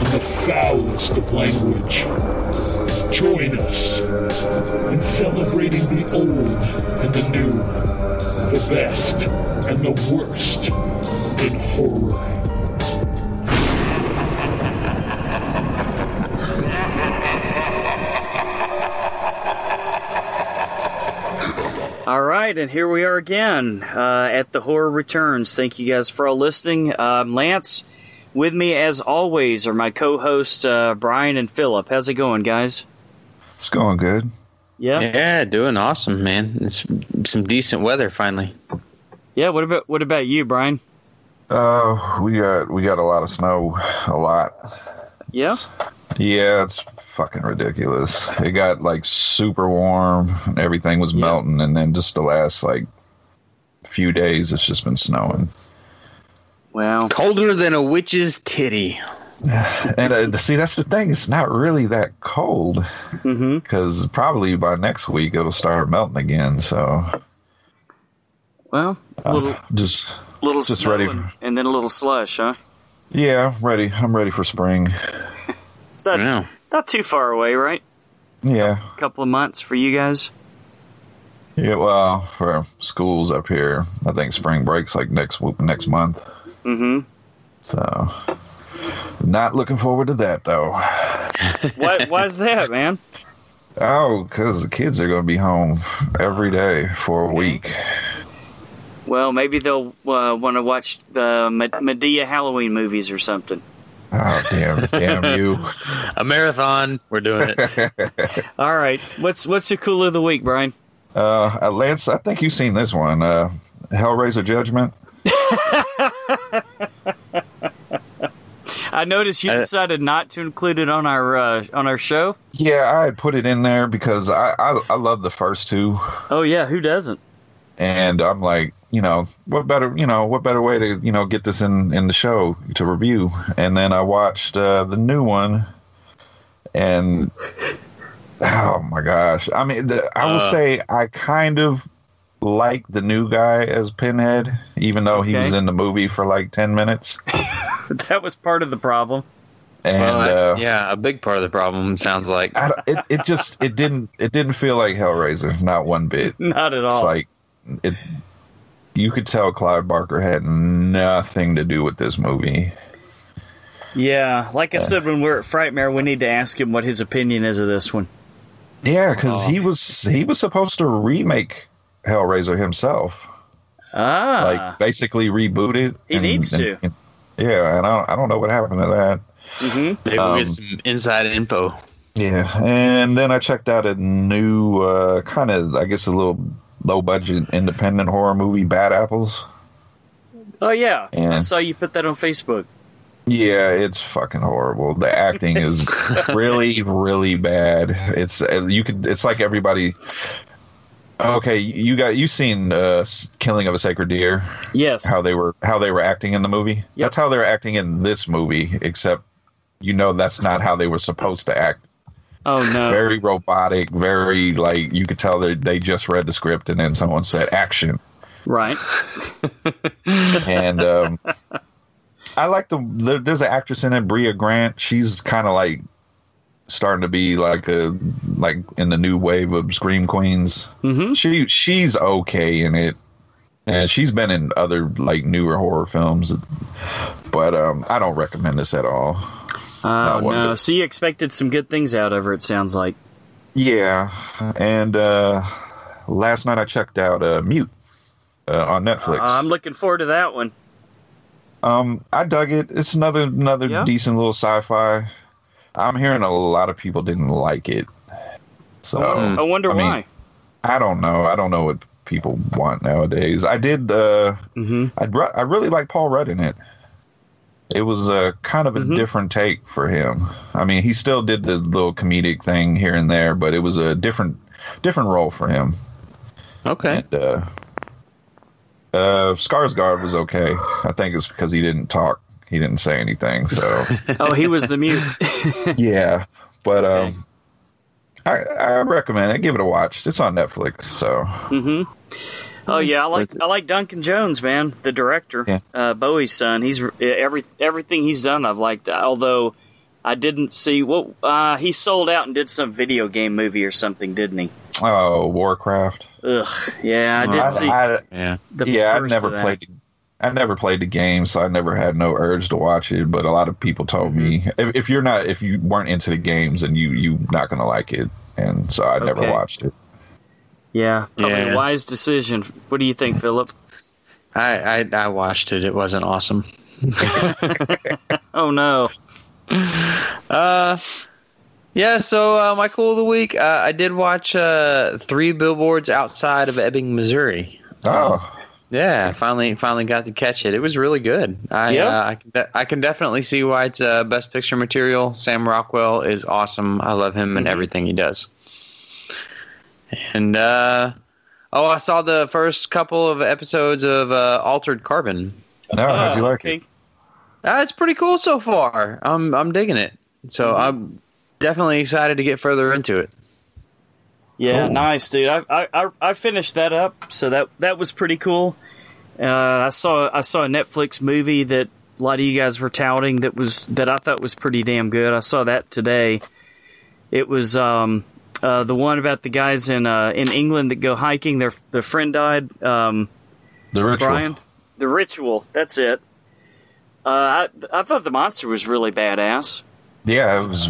and the foulest of language. Join us in celebrating the old and the new, the best and the worst in horror. All right, and here we are again uh, at the Horror Returns. Thank you guys for all listening. Um, Lance, with me as always are my co-hosts uh, Brian and Philip. How's it going, guys? It's going good. Yeah, Yeah, doing awesome, man. It's some decent weather finally. yeah. What about what about you, Brian? Uh, we got we got a lot of snow, a lot. Yeah, Yeah, it's fucking ridiculous. It got like super warm, everything was Yeah. melting, and then just the last like few days, it's just been snowing. Wow. Colder than a witch's titty. And uh, see, that's the thing; it's not really that cold Mm-hmm. because probably by next week it'll start melting again. So Well, a little just little just ready and, and then a little slush, huh? yeah, I'm ready. I'm ready for spring. It's not Yeah. not too far away, right? Yeah, A couple of months for you guys. Yeah, well, for schools up here, I think spring breaks like next next month. Mm-hmm. So, not looking forward to that though. Why? why is that, man? Oh, because the kids are going to be home every day for a week. Well, maybe they'll uh, want to watch the Madea Halloween movies or something. Oh, damn, damn you! A marathon. We're doing it. All right, what's what's your cool of the week, Brian? Uh, uh, Lance, I think you've seen this one, uh, Hellraiser Judgment. I noticed you Uh, decided not to include it on our uh, on our show. Yeah, I put it in there because I, I I love the first two, Oh yeah, who doesn't? and I'm like, you know, what better, you know, what better way to, you know, get this in in the show to review? And then I watched uh, the new one, and oh my gosh, I mean, the, I will Uh. say I kind of like the new guy as Pinhead, even though he was in the movie for like ten minutes, That was part of the problem. and well, uh, yeah, a big part of the problem sounds like. I, it it just it didn't it didn't feel like Hellraiser, not one bit. Not at It's all. like it. You could tell Clive Barker had nothing to do with this movie. yeah, like I said when we are at Frightmare, we need to ask him what his opinion is of this one. Yeah, because Oh. he was he was supposed to remake Hellraiser himself, Ah, like basically rebooted. it. He needs to. and- yeah, and I don't, I don't know what happened to that. hmm Maybe we'll um, get some inside info. Yeah, and then I checked out a new uh, kind of I guess a little low budget independent horror movie, Bad Apples. oh yeah. I Yeah. saw you put that on Facebook. Yeah, it's fucking horrible. The acting is really, really bad. It's uh, you could. It's like everybody. Okay, you got you seen uh, Killing of a Sacred Deer? Yes. How they were how they were acting in the movie. Yep. That's how they're acting in this movie. Except, you know, that's not how they were supposed to act. oh no. Very robotic. Very like you could tell they they just read the script and then someone said action. right. and um, I like the, the there's an actress in it, Brea Grant. She's kind of like starting to be like a like in the new wave of scream queens. Mm-hmm. She she's okay in it, and she's been in other like newer horror films, but um, I don't recommend this at all. Oh no. bit. So you expected some good things out of her. It sounds like. Yeah, and uh, last night I checked out uh, Mute uh, on Netflix. I'm looking forward to that one. Um, I dug it. It's another another Yeah? decent little sci-fi. I'm hearing a lot of people didn't like it. So I wonder, I wonder I mean, why. I don't know. I don't know what people want nowadays. I did. Uh, Mm-hmm. I I really like Paul Rudd in it. it was a kind of a Mhm. different take for him. I mean, he still did the little comedic thing here and there, but it was a different different role for him. Okay. And, uh, uh, Skarsgård was okay. I think it's because he didn't talk. He didn't say anything. So Oh, he was the mute. yeah, but Okay. um, I I recommend it. Give it a watch. It's on Netflix. So Mm-hmm. Oh yeah, I like I like Duncan Jones, man, the director, Yeah. uh, Bowie's son. He's every everything he's done. I've liked. Although I didn't see what uh, he sold out and did some video game movie or something, didn't he? oh, Warcraft. Ugh, yeah, I did I, see I, Yeah. the yeah, I first never of that. played. I never played the game, so I never had no urge to watch it. But a lot of people told me Mm-hmm. if, if you're not, if you weren't into the games, and you you not gonna like it, and so I never watched it. Yeah, probably Yeah. a wise decision. What do you think, Philip? I, I I watched it. It wasn't awesome. Oh no. Uh, yeah. So uh, my cool of the week, uh, I did watch uh, three billboards outside of Ebbing, Missouri. Oh, Yeah, I finally finally got to catch it. It was really good. I Yeah? uh, I, can de- I can definitely see why it's uh, best picture material. Sam Rockwell is awesome. I love him and Mhm. everything he does. And uh, oh, I saw the first couple of episodes of uh, Altered Carbon. no, how'd you Oh, like okay. it? Uh, it's pretty cool so far. I'm I'm digging it. So Mhm. I'm definitely excited to get further into it. Yeah, Cool. nice, dude. I, I I I finished that up, so that that was pretty cool. Uh, I saw I saw a Netflix movie that a lot of you guys were touting that was that I thought was pretty damn good. I saw that today. It was um uh, the one about the guys in uh, in England that go hiking. Their their friend died. Um, The ritual. Brian, the ritual. That's it. Uh, I I thought the monster was really badass. Yeah, it was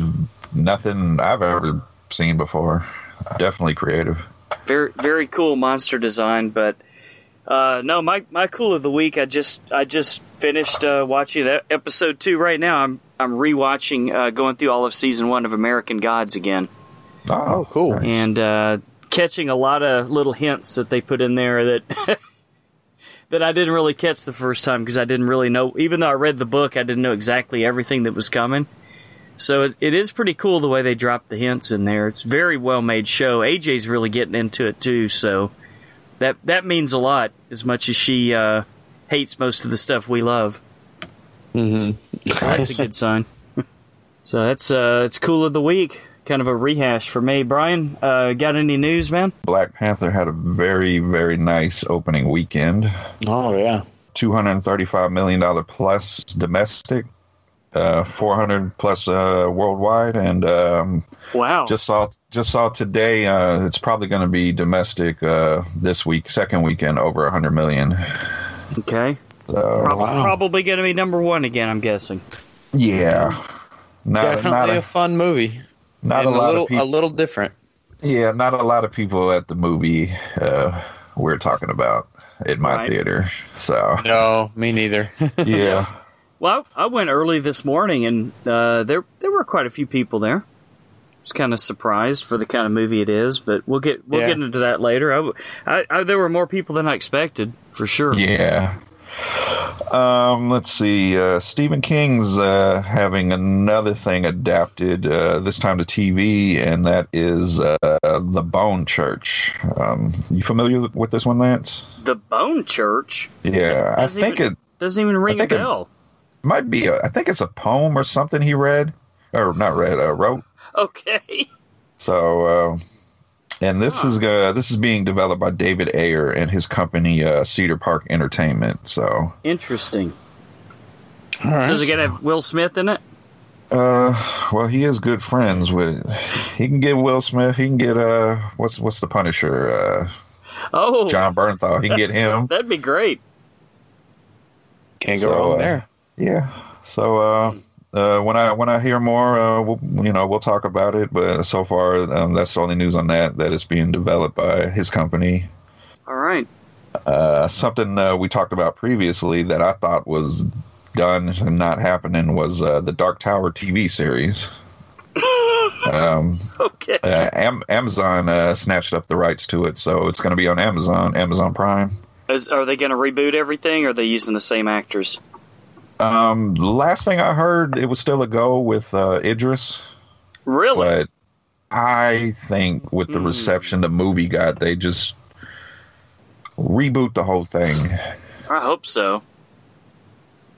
nothing I've ever seen before. Definitely creative. very very cool monster design but uh no my my cool of the week i just i just finished uh watching that episode two right now i'm i'm rewatching uh going through all of season one of american gods again Oh, cool. nice. and uh catching a lot of little hints that they put in there that that i didn't really catch the first time because i didn't really know even though i read the book i didn't know exactly everything that was coming so it, it is pretty cool the way they drop the hints in there. It's very well made show. AJ's really getting into it too, so that that means a lot. As much as she uh, hates most of the stuff we love, Mm-hmm. that's a good sign. so that's uh, it's cool of the week. Kind of a rehash for me. Brian, uh, got any news, man? Black Panther had a very, very nice opening weekend. Oh yeah. Two hundred thirty-five million dollar plus domestic, uh, four hundred plus uh, worldwide, and um, Wow. just saw just saw today. Uh, it's probably going to be domestic uh, this week, second weekend, over a hundred million. okay. So Prob- Wow. Probably going to be number one again. I'm guessing. yeah, not Definitely not a, a, fun movie. not a and a lot little of people. a little different. Yeah, not a lot of people at the movie uh, we're talking about at my Right. theater. So No, me neither. yeah, Well, I went early this morning, and uh, there there were quite a few people there. I was kind of surprised for the kind of movie it is, but we'll get we'll Yeah. get into that later. I I there were more people than I expected, for sure. yeah. Um, let's see. Uh, Stephen King's uh, having another thing adapted uh, this time to TV, and that is uh, the Bone Church. Um, you familiar with this one, Lance? The Bone Church Yeah, I think even- it doesn't even ring a think it- bell. Might be. A, I think it's a poem or something he read, or not read, uh, wrote. Okay, So, uh, and this is uh, this is being developed by David Ayer and his company uh, Cedar Park Entertainment. So, interesting. All right. So is it gonna have Will Smith in it? uh, well, he is good friends with. He can get Will Smith. He can get uh, what's what's the Punisher? Uh, Oh, Jon Bernthal. He can get him. that'd be great. Can't go So, wrong uh, there. Yeah. So, uh, uh, when I when I hear more, uh, we'll, you know, we'll talk about it. But so far, um, that's the only news on that. that is being developed by his company. All right. Uh, something uh, we talked about previously that I thought was done and not happening was uh, the Dark Tower TV series. um, Okay. Am- Amazon uh, snatched up the rights to it, so it's going to be on Amazon, Amazon Prime. Is, are they gonna reboot everything? or Are they using the same actors? Um, the last thing I heard, it was still a go with uh, Idris, Really? but I think with the Hmm. reception the movie got, they just reboot the whole thing. I hope so.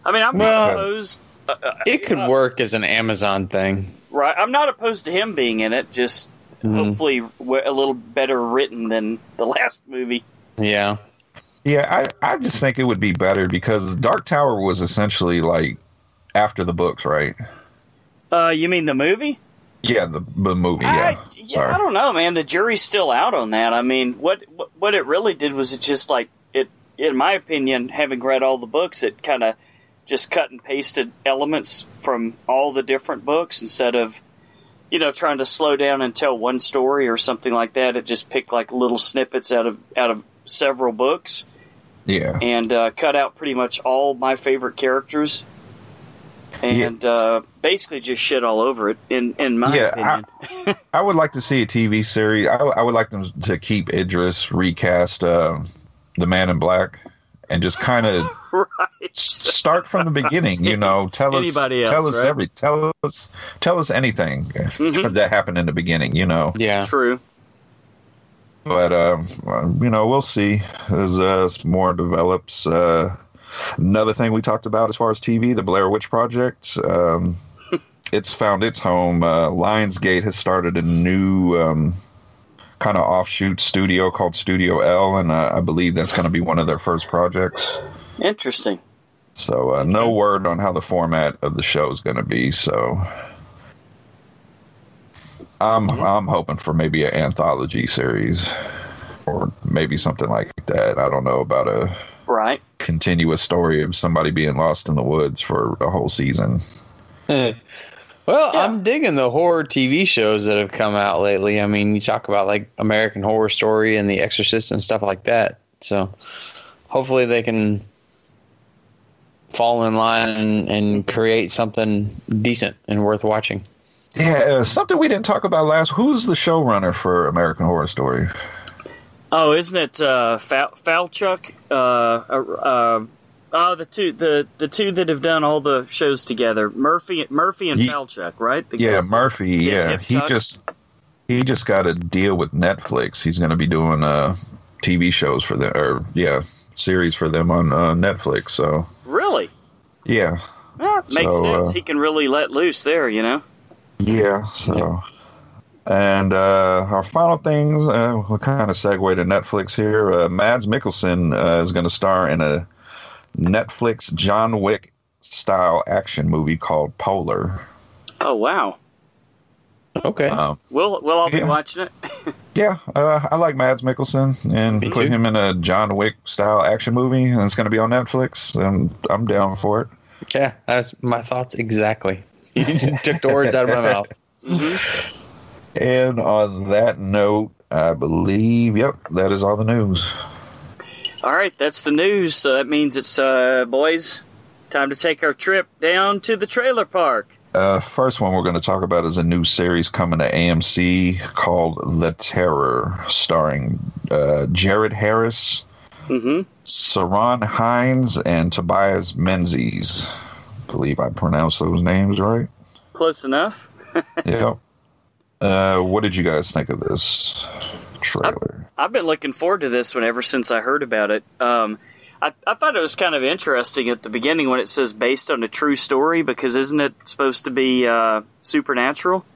I mean, I'm Well- not opposed. Uh, uh, It could Uh, work as an Amazon thing. right, I'm not opposed to him being in it. Just Mhm. hopefully a little better written than the last movie. Yeah. Yeah, I, I just think it would be better because Dark Tower was essentially like after the books, right? Uh, you mean the movie? Yeah, the, the movie. Yeah, I, yeah, sorry. I don't know, man. The jury's still out on that. I mean, what what, what it really did was it just like it, in my opinion, having read all the books, it kind of just cut and pasted elements from all the different books instead of you know trying to slow down and tell one story or something like that. It just picked like little snippets out of out of several books Yeah, and uh, cut out pretty much all my favorite characters. And uh, basically just shit all over it, in in my Yeah, opinion. I would like to see a TV series. I, I would like them to keep Idris recast uh, the Man in Black and just kind of right. start from the beginning. You know, tell us, Anybody tell us right? every, tell us, tell us anything Mhm. that happened in the beginning. You know, Yeah. True. But um, you know, we'll see as uh, more develops. Uh, another thing we talked about as far as TV, the Blair Witch Project. Um, it's found its home. Uh, Lionsgate has started a new um, kind of offshoot studio called Studio L, and uh, I believe that's going to be one of their first projects. Interesting. So uh, no word on how the format of the show is going to be. So I'm mm-hmm. I'm hoping for maybe an anthology series or maybe something like that. I don't know about a Right. continuous story of somebody being lost in the woods for a whole season. well, Yeah. I'm digging the horror TV shows that have come out lately. I mean, you talk about like American Horror Story and The Exorcist and stuff like that. So hopefully they can fall in line and, and create something decent and worth watching. Yeah, uh, something we didn't talk about last. Who's the showrunner for American Horror Story? Oh, isn't it uh, Fal- Falchuk? Uh, uh, uh, oh, the two the the two that have done all the shows together, Murphy Murphy and Ye- Falchuk, right? The Yeah, Murphy. Yeah, he Tuck. just he just got a deal with Netflix. He's going to be doing uh, TV shows for them, or yeah, series for them on uh, Netflix. So Really? yeah, makes So, sense. he can really let loose there, you know. Yeah. So and uh, our final things, uh, we'll kind of segue to Netflix here. Uh, Mads Mikkelsen uh, is going to star in a Netflix John Wick style action movie called Polar. Oh wow. Okay. Um, We'll we'll all be watching it. Yeah, uh, I like Mads Mikkelsen, and Me put too. him in a John Wick style action movie, and it's going to be on Netflix. And I'm down for it. yeah, that's my thoughts exactly. You took the words out of my mouth. hmm And on that note, I believe, yep, that is all the news. All right, that's the news. So that means it's uh, boys, time to take our trip down to the trailer park. Uh, first one we're going to talk about is a new series coming to AMC called The Terror, starring uh, Jared Harris, Ciarán Hinds, and Tobias Menzies. Believe I pronounced those names right. Close enough. Yep. Uh, what did you guys think of this trailer? I've been looking forward to this one ever since I heard about it. Um, I, I thought it was kind of interesting at the beginning when it says based on a true story because isn't it supposed to be uh, supernatural?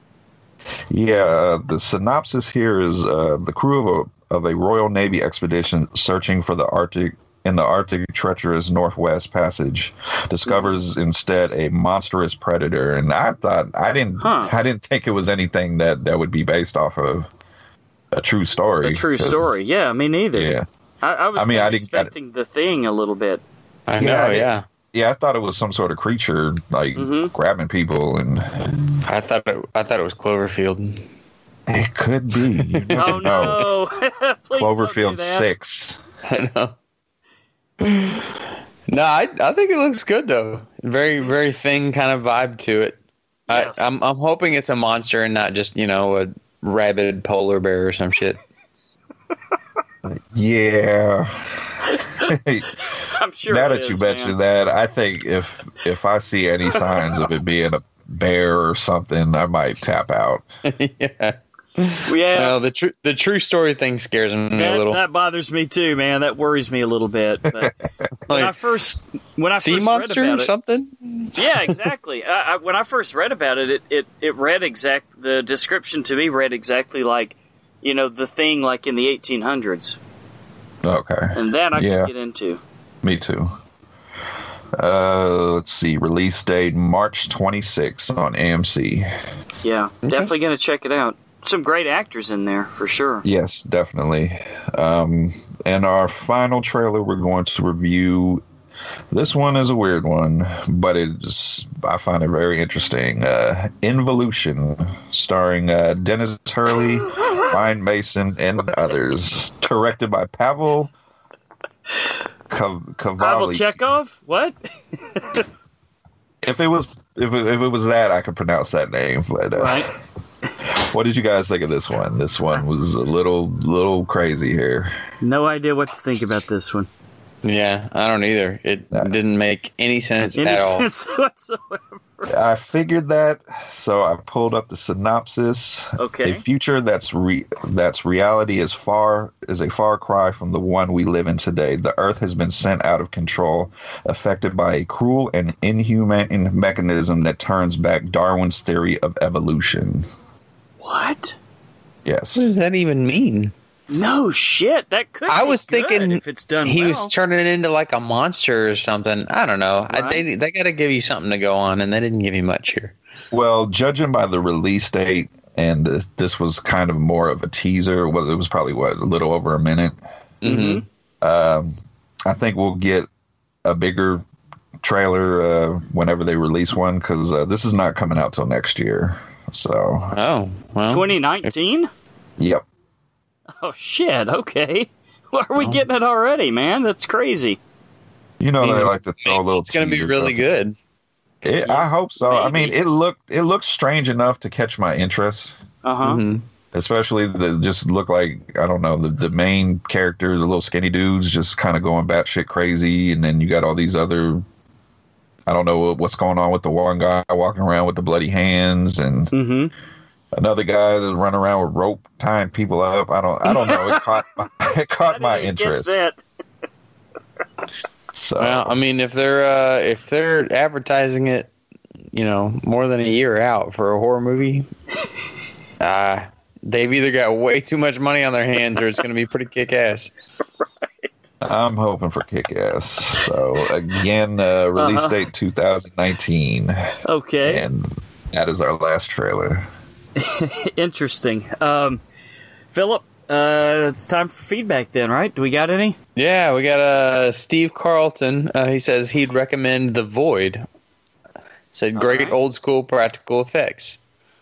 Yeah, uh, the synopsis here is uh, the crew of a, of a Royal Navy expedition searching for the Arctic in the Arctic treacherous Northwest Passage discovers instead a monstrous predator, and I thought I didn't Huh. I didn't think it was anything that that would be based off of a true story. A true 'cause- story. Yeah, me neither. Yeah, I, I was I mean, I didn't get it. expecting the thing a little bit. I Yeah, know, I yeah. yeah, I thought it was some sort of creature like Mhm. grabbing people, and I thought it, I thought it was Cloverfield. it could be. You never Oh know. no! Please don't do Cloverfield that. Six. I know. No, I I think it looks good though. Very very thing kind of vibe to it. Yes. I, I'm I'm hoping it's a monster and not just you know a rabid polar bear or some shit. Yeah. I'm sure. now it that you is, mentioned man. that, I think if if I see any signs of it being a bear or something, I might tap out. yeah. Yeah, Well, the true the true story thing scares me a that, little. that bothers me too, man. That worries me a little bit. But when I first when I sea first monster read or about it, something. yeah, exactly. I, I, when I first read about it, it, it, it read exact. The description to me read exactly like, you know, the thing like in the 1800s, Okay, and that I Yeah. could get into. me too. Uh, let's see. Release date March 26 on AMC. Yeah, definitely gonna check it out. Some great actors in there for sure. Yes, definitely. Um, and our final trailer we're going to review. This one is a weird one, but it's I find it very interesting. Uh, Involution, starring uh, Dennis Hurley, Ryan Mason, and others. Directed by Pavel Kav- Pavel Cavalli. Chekhov? What? If it was if it, if it was that, I could pronounce that name. But uh, Right. What did you guys think of this one? This one was a little little crazy here. No idea what to think about this one. Yeah, I don't either. It Yeah. didn't make any sense Any at all. sense whatsoever. I figured that, so I pulled up the synopsis. Okay. A future that's re- that's reality is far is a far cry from the one we live in today. The Earth has been sent out of control, affected by a cruel and inhumane mechanism that turns back Darwin's theory of evolution. What? Yes. What does that even mean? No shit. That could. I be was good thinking if it's done. He well. was turning it into like a monster or something. I don't know. I, they they got to give you something to go on, and they didn't give you much here. Well, judging by the release date, and uh, this was kind of more of a teaser. Well, it was probably what a little over a minute. Mhm. Um, I think we'll get a bigger trailer uh, whenever they release one because uh, this is not coming out till next year. So, Oh well, 2019. yep. Oh shit. Okay. Why are we Oh. getting it already, man? That's crazy. You know Maybe- they like to throw a little. it's going to be really stuff. good. It, I hope so. I mean, it looked it looked strange enough to catch my interest. Uh huh. Mhm. Especially the just look like I don't know the the main character, the little skinny dudes, just kind of going batshit crazy, and then you got all these other. I don't know what's going on with the one guy walking around with the bloody hands, and Mm-hmm. another guy that run around with rope tying people up. I don't I don't know. It caught my, it caught my interest. So Well, I mean, if they're uh, if they're advertising it, you know, more than a year out for a horror movie, uh, they've either got way too much money on their hands, or it's going to be pretty kick ass. I'm hoping for kick ass. So again, uh, release Uh-huh. date 2019, Okay. and that is our last trailer. Interesting. Um, Philip, uh, it's time for feedback then, right? Do we got any? Yeah, we got uh, Steve Carleton. Uh, he says he'd recommend The Void. Said great right. old school practical effects.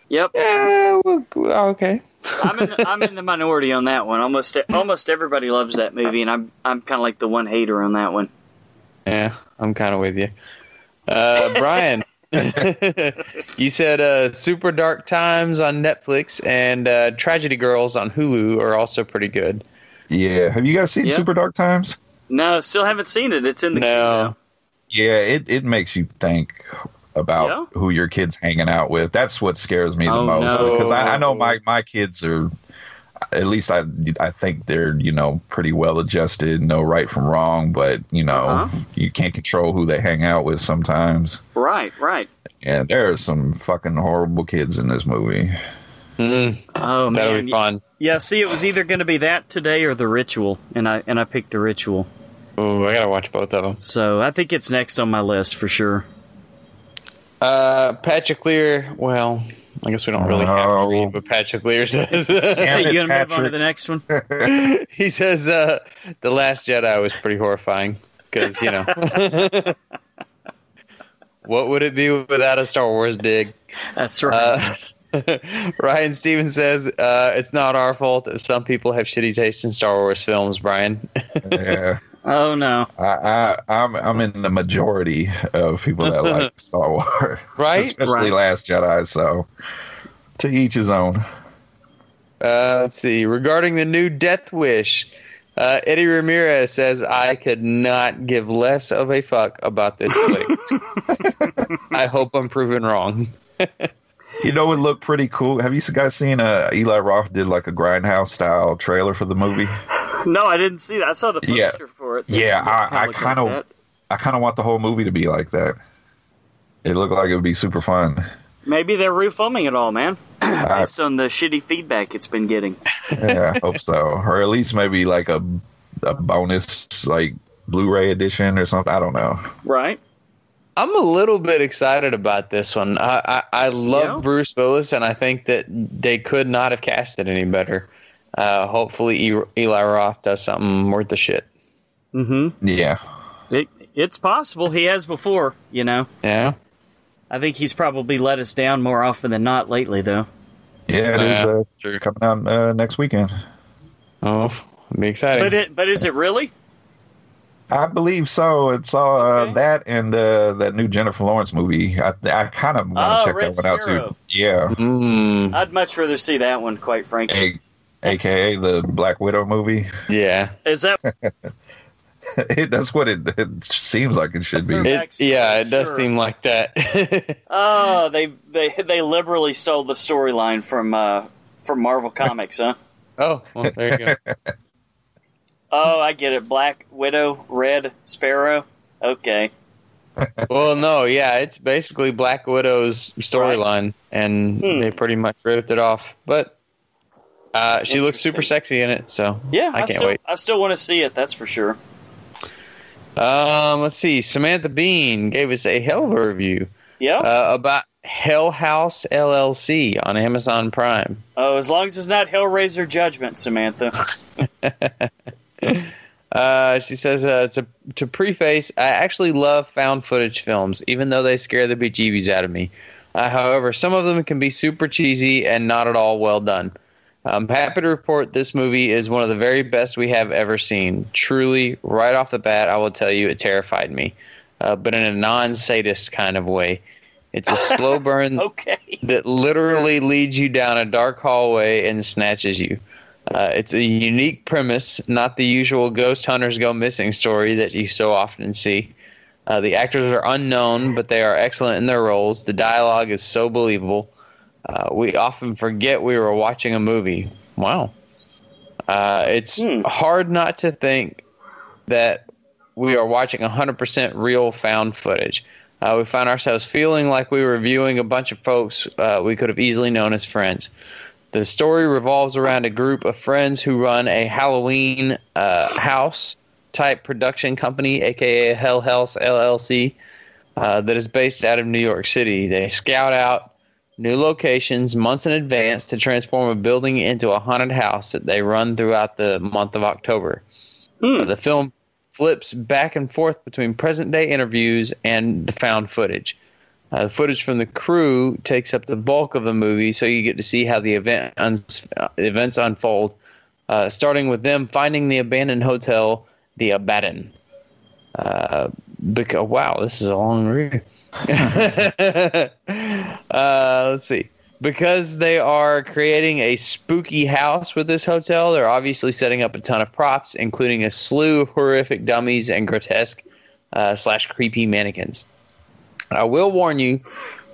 Yep. Yeah, well, okay. I'm in the, I'm in the minority on that one. Almost almost everybody loves that movie, and I'm I'm kind of like the one hater on that one. Yeah, I'm kind of with you. Uh, Brian, you said uh, Super Dark Times on Netflix and uh, Tragedy Girls on Hulu are also pretty good. Yeah, have you guys seen Yeah. Super Dark Times? No, still haven't seen it. It's in the No. Yeah, it, it makes you think about Yeah? who your kids hanging out with. That's what scares me the Oh, most no. because I, I know my my kids are. At least I I think they're you know pretty well adjusted, know right from wrong, but you know Uh-huh. you can't control who they hang out with sometimes. Right, right. And there are some fucking horrible kids in this movie. Mm, Oh man. that'll man. be fun. Yeah. See, it was either going to be that today or the Ritual, and I and I picked the Ritual. Oh, I gotta watch both of them. So I think it's next on my list for sure. Uh, Patrick Lear. Well, I guess we don't really have to No. read what Patrick Lear says. Hey, you gonna move on to the next one? he says uh, the Last Jedi was pretty horrifying because you know. what would it be without a Star Wars dig? That's right. Uh, Ryan Stevens says uh, it's not our fault that some people have shitty taste in Star Wars films. Brian, yeah, oh no. I, I I'm I'm in the majority of people that like Star Wars, Right? Especially Right. Last Jedi. So to each his own. uh, let's see. Regarding the new Death Wish, Uh, Eddie Ramirez says, I could not give less of a fuck about this flick. I hope I'm proven wrong. You know, it looked pretty cool. Have you guys seen uh, Eli Roth did like a Grindhouse style trailer for the movie? No, I didn't see that. I saw the poster Yeah. for it. Yeah, I- I kinda- like. I kind of want the whole movie to be like that. It looked like it would be super fun. Maybe they're refilming it all, man, I, based on the shitty feedback it's been getting. yeah, I hope so, or at least maybe like a a bonus like Blu-ray edition or something. I don't know. Right? I'm a little bit excited about this one. I, I, I love Yeah? Bruce Willis, and I think that they could not have cast it any better. Uh, hopefully, E- Eli Roth does something worth the shit. Mm-hmm. Yeah, It, it's possible he has before. You know, Yeah. I think he's probably let us down more often than not lately, though. yeah, it is Yeah, uh, coming out uh, next weekend. Oh, it'll be exciting. But it, but is it really? I believe so. It's all uh, Okay. that and uh, that new Jennifer Lawrence movie. I, I kind of want Oh, to check Red that one out too. Yeah, Mm, I'd much rather see that one, quite frankly. A, aka the Black Widow movie. yeah. Is that it, that's what it, it seems like it should be. It- It, yeah, it does Sure. seem like that. Oh, they they they liberally stole the storyline from uh, from Marvel Comics, huh? oh, well, there you go. Oh, I get it. Black Widow, Red Sparrow. Okay. well, no, yeah, it's basically Black Widow's storyline, and Hmm. they pretty much ripped it off. But uh, she looks super sexy in it, so Yeah, I can't still wait. I still want to see it. That's for sure. Um, let's see. Samantha Bean gave us a hell of a review Yeah. uh, about Hell House LLC on Amazon Prime. oh, as long as it's not Hellraiser Judgment, Samantha. Uh, she says uh, to to preface, I actually love found footage films, even though they scare the bejeebies out of me. Uh, however, some of them can be super cheesy and not at all well done. I'm happy to report this movie is one of the very best we have ever seen. Truly, right off the bat, I will tell you it terrified me, uh, but in a non-sadist kind of way. It's a slow burn Okay. that literally leads you down a dark hallway and snatches you. Uh, it's a unique premise, not the usual ghost hunters go missing story that you so often see. Uh, the actors are unknown, but they are excellent in their roles. The dialogue is so believable. Uh, we often forget we were watching a movie. Wow. Uh, it's Hmm. hard not to think that we are watching 100% real found footage. Uh, we find ourselves feeling like we were viewing a bunch of folks uh, we could have easily known as friends. The story revolves around a group of friends who run a Halloween uh, house type production company, aka Hell House LLC, uh, that is based out of New York City. They scout out new locations months in advance to transform a building into a haunted house that they run throughout the month of October. Hmm. The film flips back and forth between present day interviews and the found footage. Uh, the footage from the crew takes up the bulk of the movie, so you get to see how the event uns- uh, events unfold, uh, starting with them finding the abandoned hotel, the Abaddon. Uh, because wow, this is a long review. uh, let's see. Because they are creating a spooky house with this hotel, they're obviously setting up a ton of props, including a slew of horrific dummies and grotesque uh, slash creepy mannequins. I will warn you,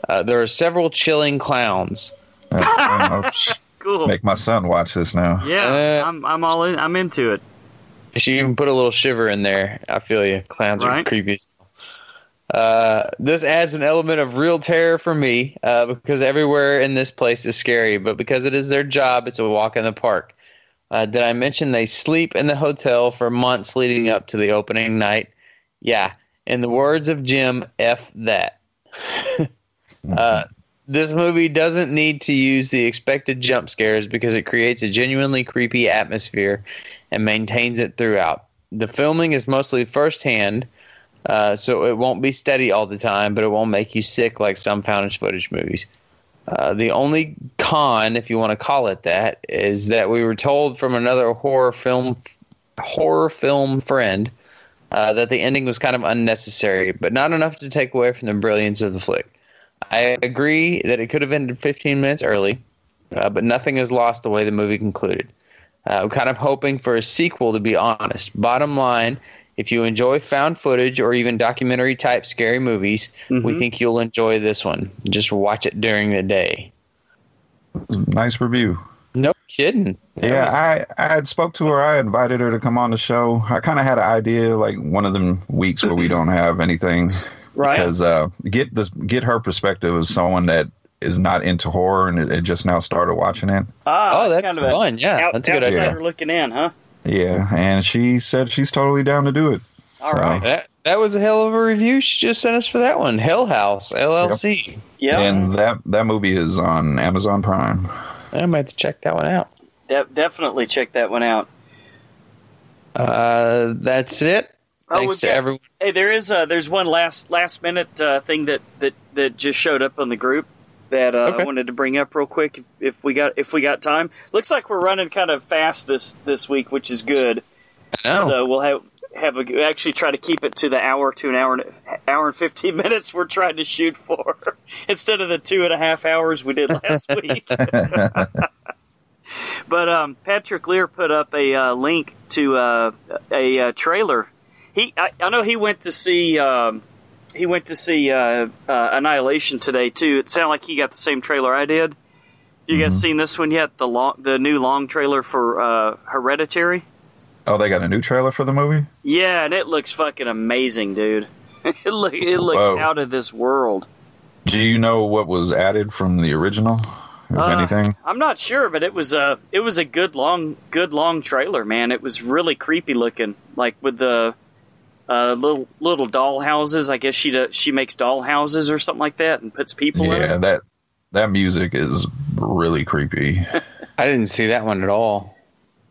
uh, there are several chilling clowns. Cool. make my son watch this now. Yeah, Uh, I'm I'm all in. I'm into it. She even put a little shiver in there. I feel you. Clowns are Right. creepy. Uh, this adds an element of real terror for me uh, because everywhere in this place is scary, but because it is their job, it's a walk in the park. Uh, did I mention they sleep in the hotel for months leading up to the opening night? Yeah. In the words of Jim, F that. uh, this movie doesn't need to use the expected jump scares because it creates a genuinely creepy atmosphere and maintains it throughout. The filming is mostly firsthand, uh, so it won't be steady all the time, but it won't make you sick like some found footage movies. Uh, the only con, if you want to call it that, is that we were told from another horror film horror film friend uh, that the ending was kind of unnecessary, but not enough to take away from the brilliance of the flick. I agree that it could have ended 15 minutes early, uh, but nothing is lost the way the movie concluded. Uh, I'm kind of hoping for a sequel, to be honest. Bottom line, if you enjoy found footage or even documentary type scary movies, we Mhm. think you'll enjoy this one. Just watch it during the day. Nice review. No kidding. That Yeah, was- I I had spoke to her. I invited her to come on the show. I kind of had an idea, like one of them weeks where we don't have anything, Right. because uh, get this get her perspective as someone that is not into horror and it, it just now started watching it. Ah, Oh, that's kind of a fun. Yeah, out, that's a good outsider idea. looking in, huh? Yeah, and she said she's totally down to do it. All So, right. That that was a hell of a review she just sent us for that one. Hell House LLC. Yeah. And that that movie is on Amazon Prime. I might have to check that one out. De- definitely check that one out. Uh, that's it. Oh, Thanks we've to everyone. Hey, there is uh, there's one last last minute uh, thing that, that that just showed up on the group that uh, I wanted to bring up real quick if, if we got if we got time. Looks like we're running kind of fast this this week, which is good. So we'll have have a, actually try to keep it to the hour to an hour and hour and fifteen minutes we're trying to shoot for instead of the two and a half hours we did last week. But um, Patrick Lear put up a uh, link to uh, a, uh trailer. He, I, I know he went to see um, he went to see uh, uh, Annihilation today too. It sounded like he got the same trailer I did. You guys seen this one yet? The long, the new long trailer for uh, Hereditary. Oh, they got a new trailer for the movie. Yeah, and it looks fucking amazing, dude. it look it looks Whoa. out of this world. Do you know what was added from the original, if Uh, anything? I'm not sure, but it was a it was a good long good long trailer, man. It was really creepy looking, like with the uh, little little doll houses. I guess she does, she makes doll houses or something like that and puts people in Yeah, that that music is really creepy. I didn't see that one at all.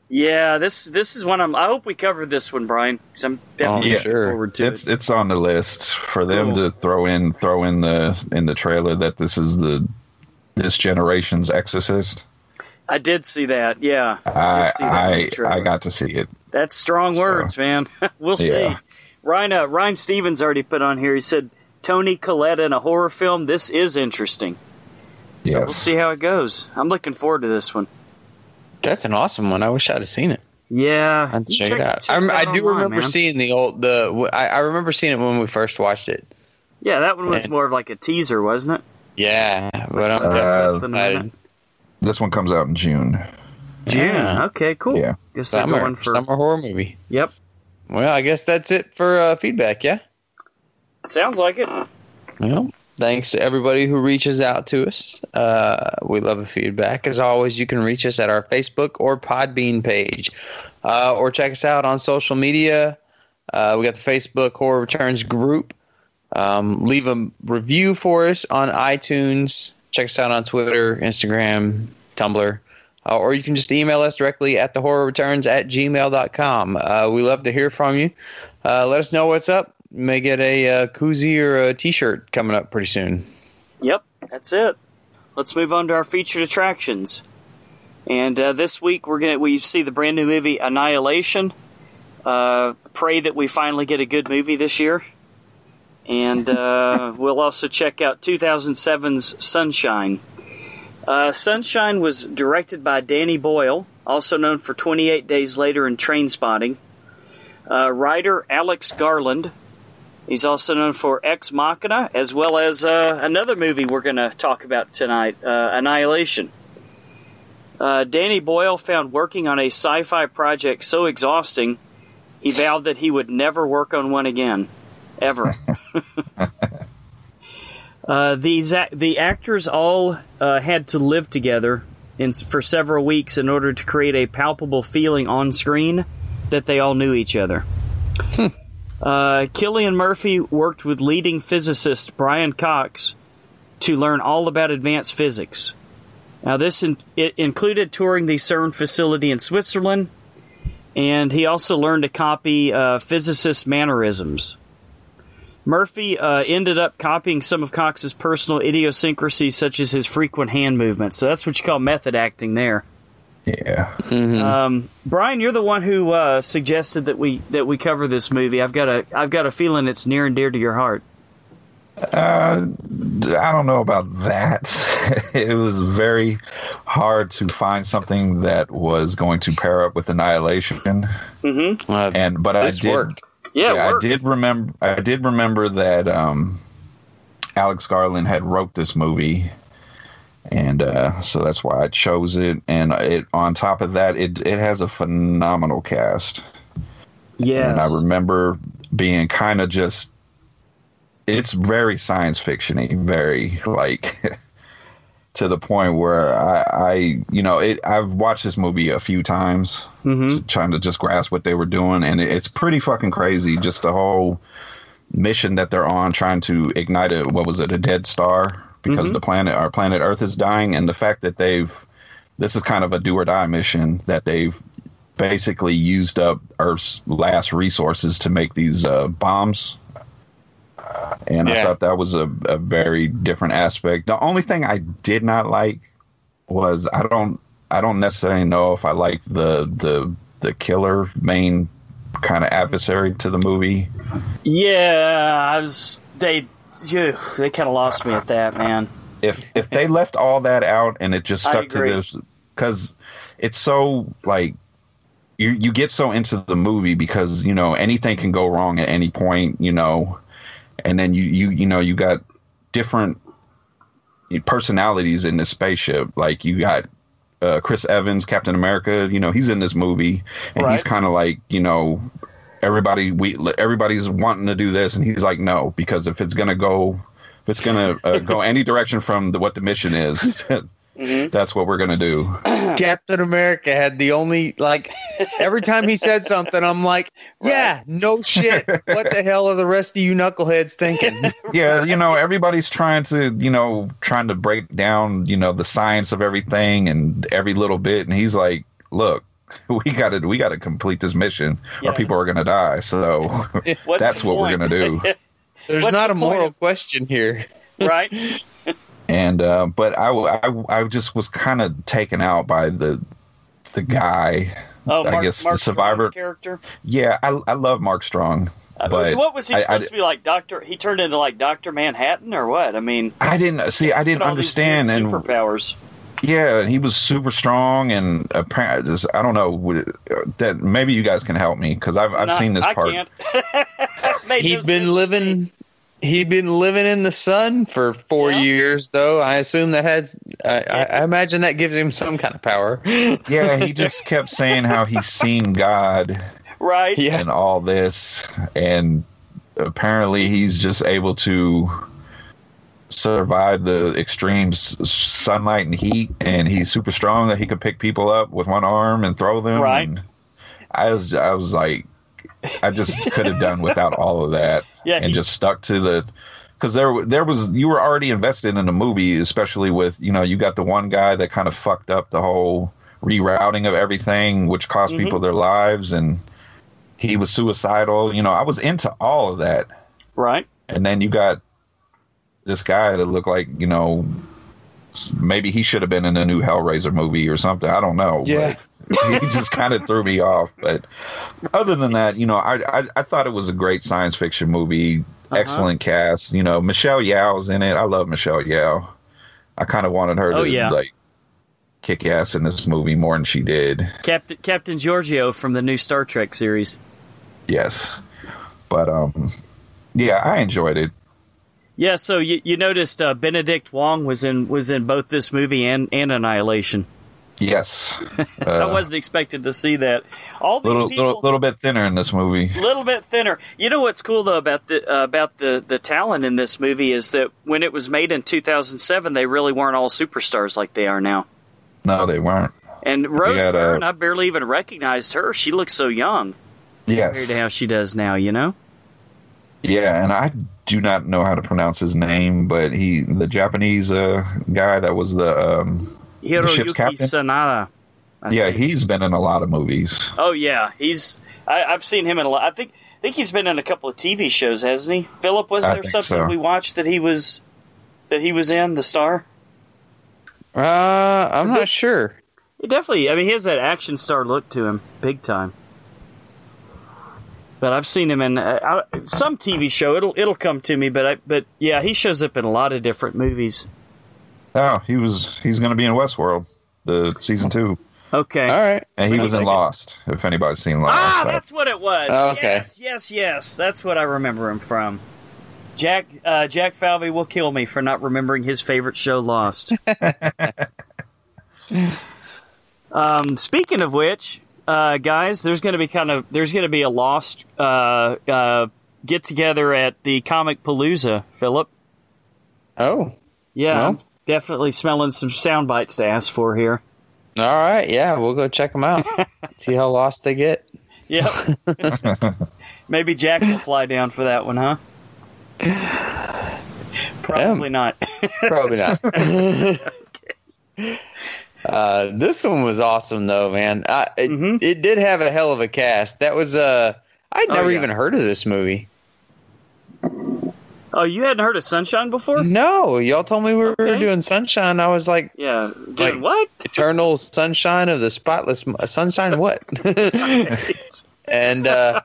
Yeah, this this is one I'm. I hope we covered this one, Brian, because I'm definitely yeah. looking sure. forward to it's it. it's on the list for them Cool. to throw in throw in the in the trailer that this is the this generation's Exorcist. I did see that. Yeah, I did see that I. I got to see it. That's strong So- words, man. we'll see. Yeah. Ryan uh, Ryan Stevens already put on here. He said Toni Collette in a horror film. This is interesting. So yes. we'll see how it goes. I'm looking forward to this one. That's an awesome one. I wish I'd have seen it. Yeah, I'd you check, it out. check I, I do online, remember man. seeing the old the. I, I remember seeing it when we first watched it. Yeah, that one was And- more of like a teaser, wasn't it? Yeah, but I'm Uh, Less than a This one comes out in June. June. Yeah. Okay, cool. Yeah. Guess they're Summer, going for. summer horror movie. Yep. Well, I guess that's it for uh, feedback. Yeah. Sounds like it. Well, thanks to everybody who reaches out to us. Uh, we love a feedback. As always, you can reach us at our Facebook or Podbean page, uh, or check us out on social media. Uh, we got the Facebook Horror Returns group. Um, leave a review for us on iTunes. Check us out on Twitter, Instagram, Tumblr. Uh, or you can just email us directly at the horror returns at gmail.com. Uh, we love to hear from you. Uh, let us know what's up. You may get a uh, koozie or a t-shirt coming up pretty soon. Yep, that's it. Let's move on to our featured attractions. And uh, this week we're gonna we see the brand new movie Annihilation. Uh, pray that we finally get a good movie this year. And uh, we'll also check out 2007's Sunshine. Uh, Sunshine was directed by Danny Boyle, also known for 28 Days Later and Trainspotting. Uh, writer Alex Garland, He's also known for Ex Machina, as well as uh, another movie we're going to talk about tonight, uh, Annihilation. Uh, Danny Boyle found working on a sci fi project so exhausting, he vowed that he would never work on one again. Ever. uh, these the actors all uh, had to live together in, for several weeks in order to create a palpable feeling on screen that they all knew each other. Uh, Cillian Murphy worked with leading physicist Brian Cox to learn all about advanced physics. Now, this in, it included touring the CERN facility in Switzerland, and he also learned to copy uh, physicist mannerisms. Murphy uh, ended up copying some of Cox's personal idiosyncrasies, such as his frequent hand movements. So that's what you call method acting there. Yeah. Um, Brian, you're the one who uh, suggested that we that we cover this movie. I've got a I've got a feeling it's near and dear to your heart. Uh, I don't know about that. it was very hard to find something that was going to pair up with Annihilation, Mm-hmm. Uh, and but this I did. worked. Yeah, it I did remember. I did remember that um, Alex Garland had wrote this movie, and uh, so that's why I chose it. And it on top of that, it it has a phenomenal cast. Yes. And I remember being kind of just. It's very science fictiony, very like. To the point where I, I, you know, it. I've watched this movie a few times, Mhm. trying to just grasp what they were doing, and it, it's pretty fucking crazy. Just the whole mission that they're on, trying to ignite a what was it, a dead star, because Mhm. the planet, our planet Earth, is dying, and the fact that they've, this is kind of a do or die mission that they've basically used up Earth's last resources to make these uh, bombs. And I thought that was a, a very different aspect. The only thing I did not like was I don't I don't necessarily know if I like the the the killer main kind of adversary to the movie. Yeah, I was. They, phew, they kind of lost me at that, man. If if they left all that out and it just stuck to agree. this because it's so like you you get so into the movie because you know anything can go wrong at any point, you know, and then you you you know you got different personalities in this spaceship. Like you got uh, Chris Evans, Captain America. You know he's in this movie, and he's kind of like you know everybody we everybody's wanting to do this, and he's like no because if it's gonna go if it's gonna uh, go any direction from the, what the mission is. Mhm. That's what we're gonna do. Captain America had the only like every time he said something, I'm like, yeah, no shit. What the hell are the rest of you knuckleheads thinking? yeah, you know, everybody's trying to, you know, trying to break down, you know, the science of everything and every little bit. And he's like, look, we got to, we got to complete this mission, Yeah. or people are gonna die. So that's the what we're gonna do. There's What's not the a moral point? question here. right? And uh, but I, I, I just was kind of taken out by the, the guy. Oh, I Mark, guess Mark the survivor. Strong's character. Yeah, I, I love Mark Strong, Uh, but what was he I- supposed I- to be like, Doctor? He turned into like Doctor Manhattan or what? I mean, I didn't see. I didn't understand, weird and superpowers. Yeah, he was super strong, and apparently, just, I don't know that. Maybe you guys can help me because I've I've No, seen this I part. can't. He'd sense been living he'd been living in the sun for four Yeah. years though. I assume that has I, I, I imagine that gives him some kind of power. Yeah, he just kept saying how he's seen God right? yeah. and all this, and apparently he's just able to survive the extreme sunlight and heat, and he's super strong that he could pick people up with one arm and throw them. Right. and I was I was like, I just could have done without all of that. Yeah, and he- just stuck to the because there there was you were already invested in the movie, especially with you know you got the one guy that kind of fucked up the whole rerouting of everything, which cost Mm-hmm. people their lives, and he was suicidal. You know, I was into all of that, Right? and then you got this guy that looked like you know maybe he should have been in a new Hellraiser movie or something. I don't know. Yeah. but he just kind of threw me off. But other than that, you know, I I, I thought it was a great science fiction movie. Uh-huh. Excellent cast. You know, Michelle Yeoh's in it. I love Michelle Yeoh. I kind of wanted her Oh, to yeah. like kick ass in this movie more than she did. Captain Captain Georgiou from the new Star Trek series. Yes, but um, yeah, I enjoyed it. Yeah, so you, you noticed uh, Benedict Wong was in was in both this movie and, and Annihilation. Yes, I uh, wasn't expected to see that. All these little people, little little bit thinner in this movie. A little bit thinner. You know what's cool though about the uh, about the the talent in this movie is that when it was made in 2007, they really weren't all superstars like they are now. No, they weren't. And Rose had, uh, Byrne, I barely even recognized her. She looks so young compared Yes, to how she does now. You know? yeah, and I do not know how to pronounce his name, but he, the Japanese uh, guy that was the, um, Hiroyuki captain? Sanada. I yeah, think. he's been in a lot of movies. Oh yeah, he's. I, I've seen him in a lot. I think. I think he's been in a couple of TV shows, hasn't he? Philip, wasn't I there something so. we watched that he was that he was in the star? Uh, I'm not sure. He definitely. I mean, he has that action star look to him, big time. but I've seen him in uh, some TV show. It'll it'll come to me, but I, but yeah, he shows up in a lot of different movies. Oh, he was he's going to be in Westworld, the season two, Okay. All right. and he was in Lost. If anybody's seen Lost, Ah, I- that's what it was. Oh, okay. Yes, yes, yes. That's what I remember him from. Jack uh, Jack Falvey will kill me for not remembering his favorite show, Lost. um, speaking of which, uh, guys, there's going to be kind of there's going to be a Lost uh, uh, get together at the Comicpalooza, Philip. Oh. Yeah, Well. Definitely smelling some sound bites to ask for here. All right. Yeah, we'll go check them out. See how lost they get. Yep. Maybe Jack will fly down for that one, huh? Probably not. Probably not. uh, this one was awesome, though, man. I, it, Mhm. it did have a hell of a cast. That was uh, I'd Oh, never yeah. even heard of this movie. Oh, you hadn't heard of Sunshine before? No, y'all told me we were Okay. doing Sunshine. I was like, Yeah. Dude, Like- what? Eternal Sunshine of the Spotless Sunshine. What? and uh,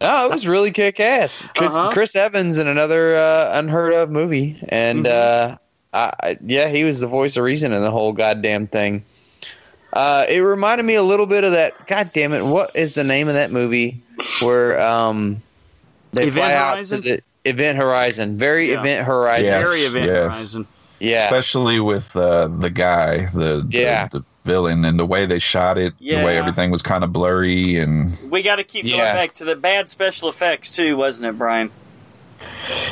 no, it was really kick ass. Chris, Uh-huh. Chris Evans in another uh, unheard of movie, and Mm-hmm. uh, I, I- yeah, he was the voice of reason in the whole goddamn thing. Uh, it reminded me a little bit of that. God damn it! What is the name of that movie where um, they Event fly Horizon? out to the Event Horizon? Very Yeah. Event Horizon. Yes, Very Event yes. Horizon. Yeah, especially with uh, the guy, the, the- Yeah. the villain, and the way they shot it, the way everything was kind of blurry, and We got to keep going Yeah. back to the bad special effects too, wasn't it, Brian?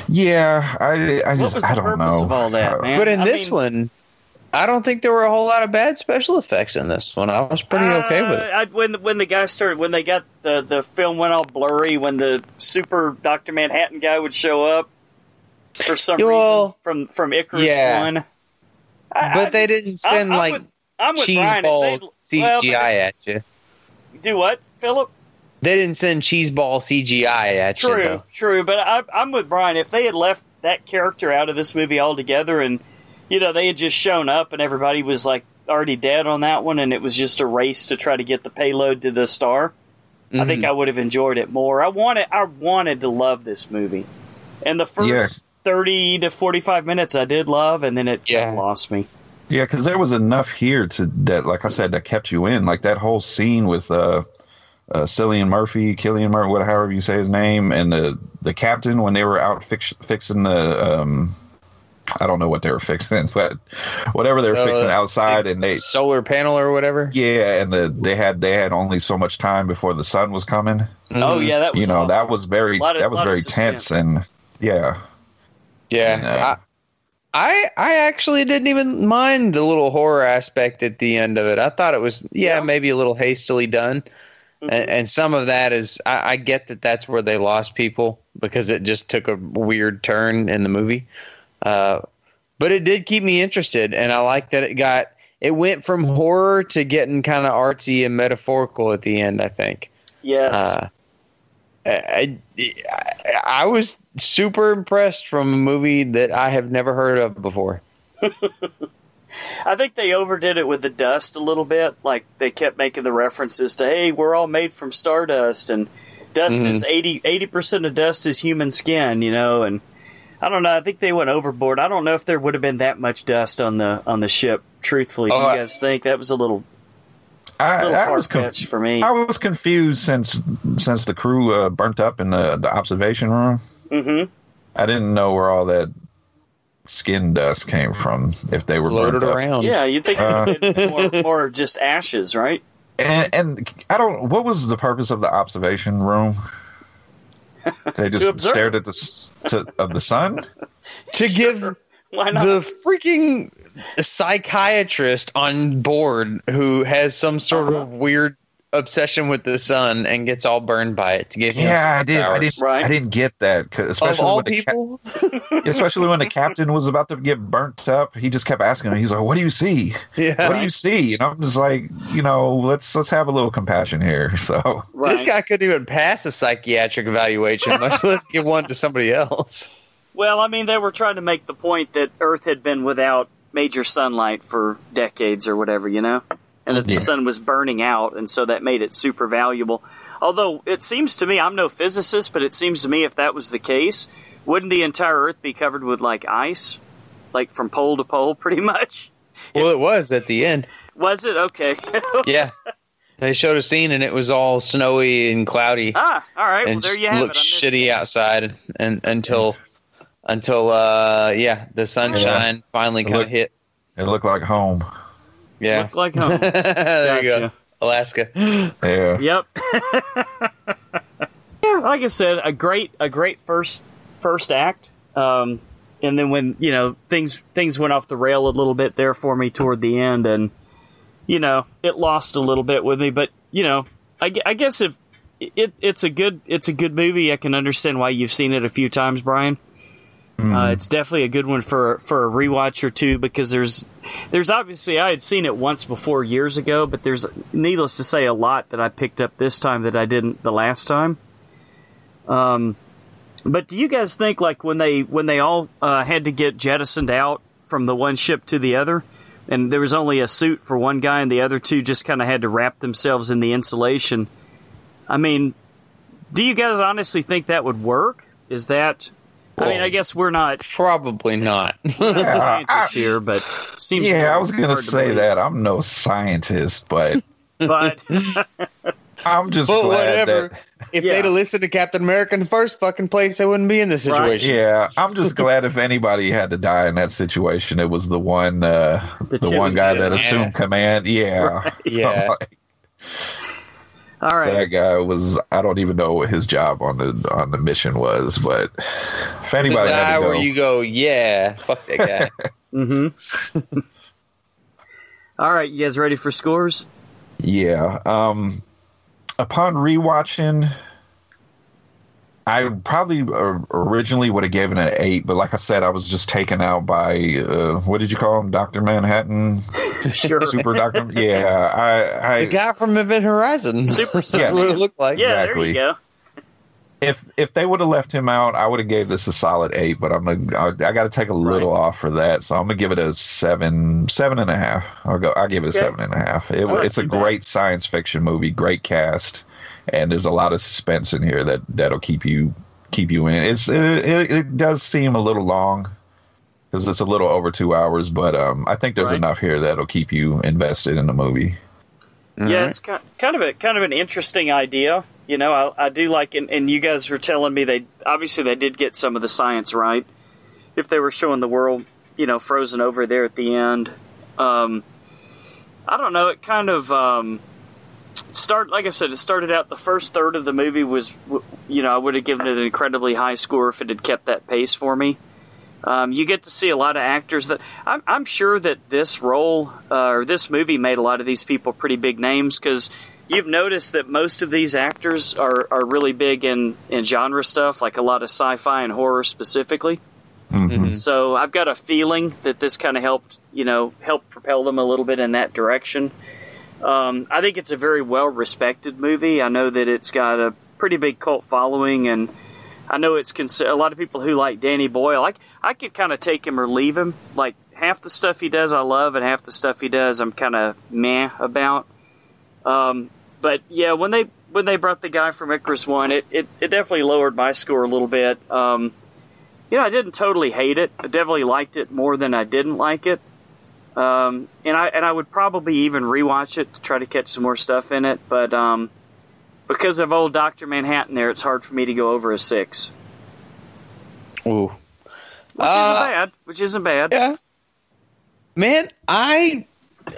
yeah, I, I just I don't purpose know of all that, Uh, man? But in I this mean- one, I don't think there were a whole lot of bad special effects in this one. I was pretty okay with it. Uh, I, when the, when the guy started, when they got the the film went all blurry, when the super Doctor Manhattan guy would show up for some Yeah, reason from from Icarus yeah. One. I- But I they just- didn't send I'm, like I'm with, I'm with cheese Brian. ball they'd- well, CGI at you. do what, Philip? They didn't send cheese ball CGI at you. True, true. But I, I'm with Brian. If they had left that character out of this movie altogether, and you know they had just shown up, and everybody was like already dead on that one, and it was just a race to try to get the payload to the star, I think. I would have enjoyed it more. I wanted, I wanted to love this movie, and the first Yeah. thirty to forty-five minutes I did love, and then it Yeah. lost me. Yeah, because there was enough here to that, like I said, that kept you in. Like that whole scene with uh, uh Cillian Murphy, Killian Murphy, whatever however you say his name, and the the captain when they were out fix, fixing the um, I don't know what they were fixing, but whatever they were Uh, fixing outside, and they solar panel or whatever. yeah, and the they had they had only so much time before the sun was coming. Oh yeah, that was you know awesome. that was very of- that was very tense, and yeah, yeah. Yeah. I, I I actually didn't even mind the little horror aspect at the end of it. I thought it was yeah, Yeah. maybe a little hastily done. Mhm. And, and some of that is I, I get that that's where they lost people because it just took a weird turn in the movie. Uh, but it did keep me interested, and I like that it got it went from horror to getting kind of artsy and metaphorical at the end. I think. yes. Uh, I, I I was super impressed from a movie that I have never heard of before. I think they overdid it with the dust a little bit. Like they kept making the references to, "Hey, we're all made from stardust," and dust is 80 percent of dust is human skin, you know. And I don't know. I think they went overboard. I don't know if there would have been that much dust on the on the ship. Truthfully, do Oh, you I- guys think that was a little I, little I far was conf- for me? I was confused since since the crew uh, burnt up in the, the observation room. hmm I didn't know where all that skin dust came from. If they were Floated burnt up. around. Yeah, you'd think Uh. it would have been more, more just ashes, right? And, and I don't. What was the purpose of the observation room? They just observe. stared at the to, of the sun. To give Why not? the freaking psychiatrist on board who has some sort Uh-huh. of weird obsession with the sun and gets all burned by it to give him Yeah, I did. I didn't. Right. I didn't get that. 'cause Of Especially all when the ca- people, especially when the captain was about to get burnt up. He just kept asking him. He's like, "What do you see? yeah. What do you see?" And I'm just like, you know, let's let's have a little compassion here. So right. This guy couldn't even pass a psychiatric evaluation, much less give one to somebody else. Well, I mean, they were trying to make the point that Earth had been without major sunlight for decades or whatever, you know? And and that the Yeah. sun was burning out, and so that made it super valuable. Although it seems to me, I'm no physicist, but it seems to me if that was the case, wouldn't the entire Earth be covered with like ice, like from pole to pole, pretty much? Well, it was at the end. Was it okay? Yeah. They showed a scene and it was all snowy and cloudy ah, all right. Well, and there just you have looked it. I shitty it. outside and until until uh yeah, the sunshine finally kind of hit. It looked like home. Yeah. Looked like home. there you go. Alaska. Yeah. Yep. yeah, like I said, a great a great first first act. Um, and then when you know things things went off the rail a little bit there for me toward the end, and you know it lost a little bit with me. But you know, I, I guess if it it's a good it's a good movie, I can understand why you've seen it a few times, Brian. Uh, it's definitely a good one for for a rewatch or two because there's there's obviously I had seen it once before years ago, but there's needless to say a lot that I picked up this time that I didn't the last time. Um, but do you guys think like when they when they all uh, had to get jettisoned out from the one ship to the other, and there was only a suit for one guy and the other two just kind of had to wrap themselves in the insulation? I mean, do you guys honestly think that would work? Is that I mean, I guess we're not Probably not. scientists here, but seems Yeah, I was gonna say believe. that. I'm no scientist, but But I'm just but glad whatever. that If Yeah. they'd have listened to Captain America in the first fucking place, they wouldn't be in this Right. situation. Yeah, I'm just glad if anybody had to die in that situation, it was the one, uh, The the, one guy that assumed Yes. command. Yeah, Yeah. Like, all right, that guy was. I don't even know what his job on the on the mission was, but if The anybody had guy to go, where you go, yeah, fuck that guy. mm-hmm. all right, you guys ready for scores? yeah. Um, upon rewatching, I probably uh, originally would have given it an eight, but like I said, I was just taken out by uh, what did you call him, Doctor Manhattan, Sure. Super Doctor? Yeah, I, I the guy from Event Horizon. Super Yes. That's what it looked like. Yeah, there Exactly. you go. if if they would have left him out, I would have gave this a solid eight. But I'm gonna, I, I got to take a little off for that, so I'm gonna give it a seven, seven and a half. I'll go. I'll give it a Okay. seven and a half. It, Not it's a too bad. great science fiction movie, great cast, and there's a lot of suspense in here that that'll keep you keep you in. It's it, it, it does seem a little long because it's a little over two hours, but um, I think there's Right. enough here that'll keep you invested in the movie. Yeah, it's kind of a kind of an interesting idea. You know, I, I do like, and, and you guys were telling me they obviously they did get some of the science right. If they were showing the world, you know, frozen over there at the end, um, I don't know. It kind of um, start like I said. It started out the first third of the movie was, you know, I would have given it an incredibly high score if it had kept that pace for me. Um, you get to see a lot of actors that I'm, I'm sure that this role uh, or this movie made a lot of these people pretty big names because you've noticed that most of these actors are, are really big in, in genre stuff, like a lot of sci-fi and horror specifically. Mhm. So I've got a feeling that this kind of helped, you know, help propel them a little bit in that direction. Um, I think it's a very well respected movie. I know that it's got a pretty big cult following, and I know it's cons- a lot of people who like Danny Boyle. Like I could kind of take him or leave him. Like half the stuff he does, I love, and half the stuff he does, I'm kind of meh about. Um, but yeah, when they when they brought the guy from Icarus One, it, it, it definitely lowered my score a little bit. Um, you know, I didn't totally hate it. I definitely liked it more than I didn't like it. Um, and I and I would probably even rewatch it to try to catch some more stuff in it. But um, because of old Doctor Manhattan, there, it's hard for me to go over a six, Ooh. which Uh, isn't bad. Which isn't bad. Yeah. Man, I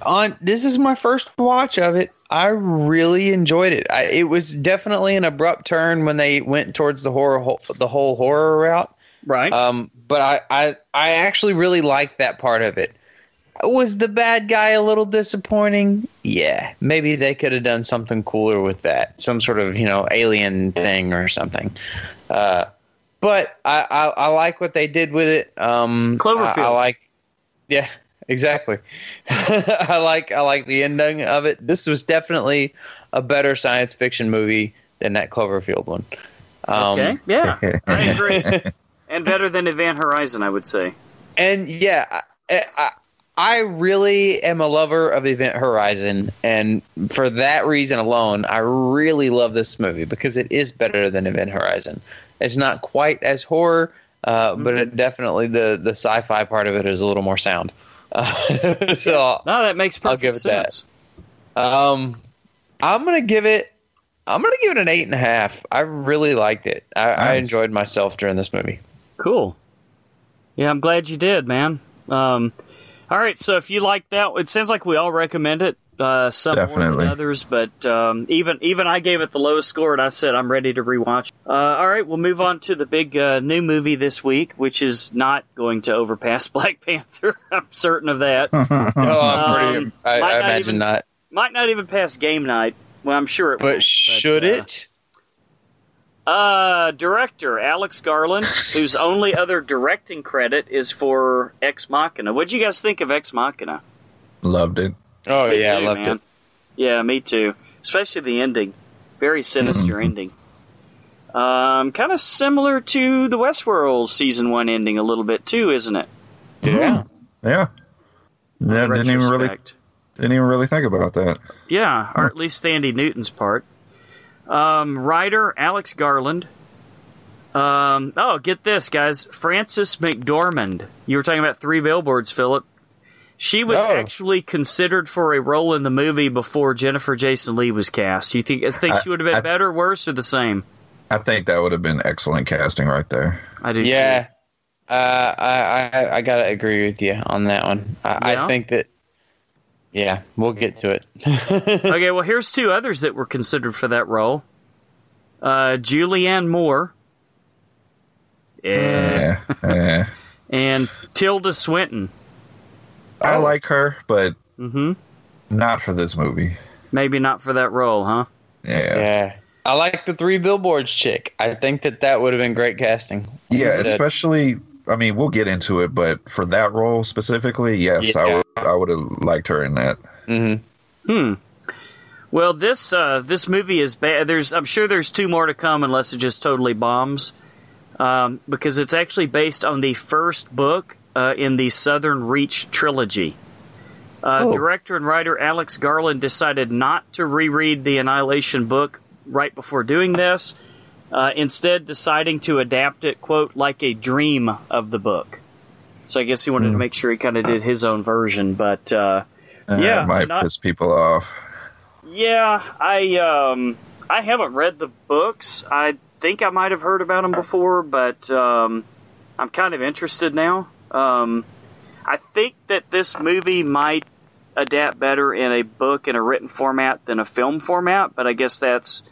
on this is my first watch of it. I really enjoyed it. I, it was definitely an abrupt turn when they went towards the horror the whole horror route. Right. Um, but I, I I actually really liked that part of it. Was the bad guy a little disappointing? Yeah, maybe they could have done something cooler with that, some sort of you know alien thing or something. Uh, but I, I I like what they did with it. Um, Cloverfield. I, I like, yeah, exactly. I like I like the ending of it. This was definitely a better science fiction movie than that Cloverfield one. Um, okay. Yeah, I agree. and better than Event Horizon, I would say. and yeah, I, I I really am a lover of Event Horizon, and for that reason alone, I really love this movie because it is better than Event Horizon. It's not quite as horror, uh, but it definitely the the sci-fi part of it is a little more sound. Uh, so No, that makes perfect I'll give it that. sense. um, I'm gonna give it. I'm gonna give it an eight and a half. I really liked it. I, I enjoyed myself during this movie. Cool. Yeah, I'm glad you did, man. Um, all right, so if you like that, it sounds like we all recommend it. Uh, some more Definitely. than others, but um, even even I gave it the lowest score, and I said I'm ready to rewatch. Uh, all right, we'll move on to the big uh, new movie this week, which is not going to overpass Black Panther. I'm certain of that. Oh, I'm pretty. Um, I, might I not imagine even- not. Might not even pass game night. Well, I'm sure it. But won't, should uh, it? Uh, director Alex Garland, whose only other directing credit is for Ex Machina. What'd you guys think of Ex Machina? Loved it. Oh Me yeah, too, I loved man. it. Yeah, me too. Especially the ending. Very sinister ending. Um, kind of similar to the Westworld season one ending a little bit too, isn't it? Yeah. Yeah. Yeah, didn't even really didn't even really think about that. Yeah, or at least Thandie Newton's part. Um, writer Alex Garland. Um, oh, get this, guys. Frances McDormand. You were talking about three billboards, Philip. She was Oh. actually considered for a role in the movie before Jennifer Jason Leigh was cast. Do you think? I think I- she would have been I- better, worse, or the same? I think that would have been excellent casting right there. I do. Yeah. Uh, I, I I gotta agree with you on that one. I, Yeah? I think that. Yeah, we'll get to it. Okay, well, here's two others that were considered for that role. Uh, Julianne Moore. Yeah. Yeah. yeah. And Tilda Swinton. I like her, but Mm-hmm. not for this movie. Maybe not for that role, huh? Yeah. yeah, I like the three billboards chick. I think that that would have been great casting. Yeah, Like you especially I mean, we'll get into it, but for that role specifically, yes, I would I would have liked her in that. Mhm. Hmm. Well, this uh, this movie is bad. There's, I'm sure there's two more to come, unless it just totally bombs, um, because it's actually based on the first book uh, in the Southern Reach trilogy. Uh, Oh. Director and writer Alex Garland decided not to reread the Annihilation book right before doing this, uh, instead deciding to adapt it, quote, like a dream of the book. So I guess he wanted to make sure he kind of did his own version, but. Uh, Uh, Yeah, it might not- piss people off. yeah, I um I haven't read the books. I think I might have heard about them before, but um, I'm kind of interested now. Um, I think that this movie might adapt better in a book in a written format than a film format, but I guess that's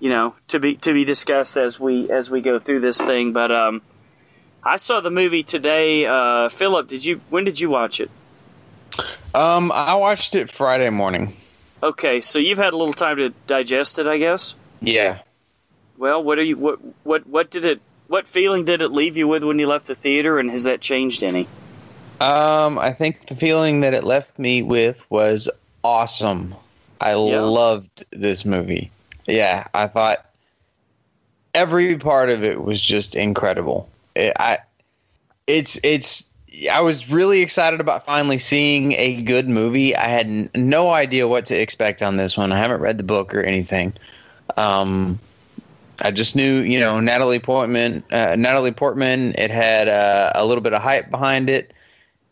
you know to be to be discussed as we as we go through this thing. But um, I saw the movie today. Uh, Philip, did you? When did you watch it? Um, I watched it Friday morning. Okay, so you've had a little time to digest it, I guess. Yeah. Well, what are you? What what what did it? What feeling did it leave you with when you left the theater, and has that changed any? Um, I think the feeling that it left me with was awesome. I Yeah. loved this movie. Yeah, I thought every part of it was just incredible. It, I, it's it's. I was really excited about finally seeing a good movie. I had n- no idea what to expect on this one. I haven't read the book or anything. Um, I just knew, you know, Natalie Portman. Uh, Natalie Portman. It had uh, a little bit of hype behind it,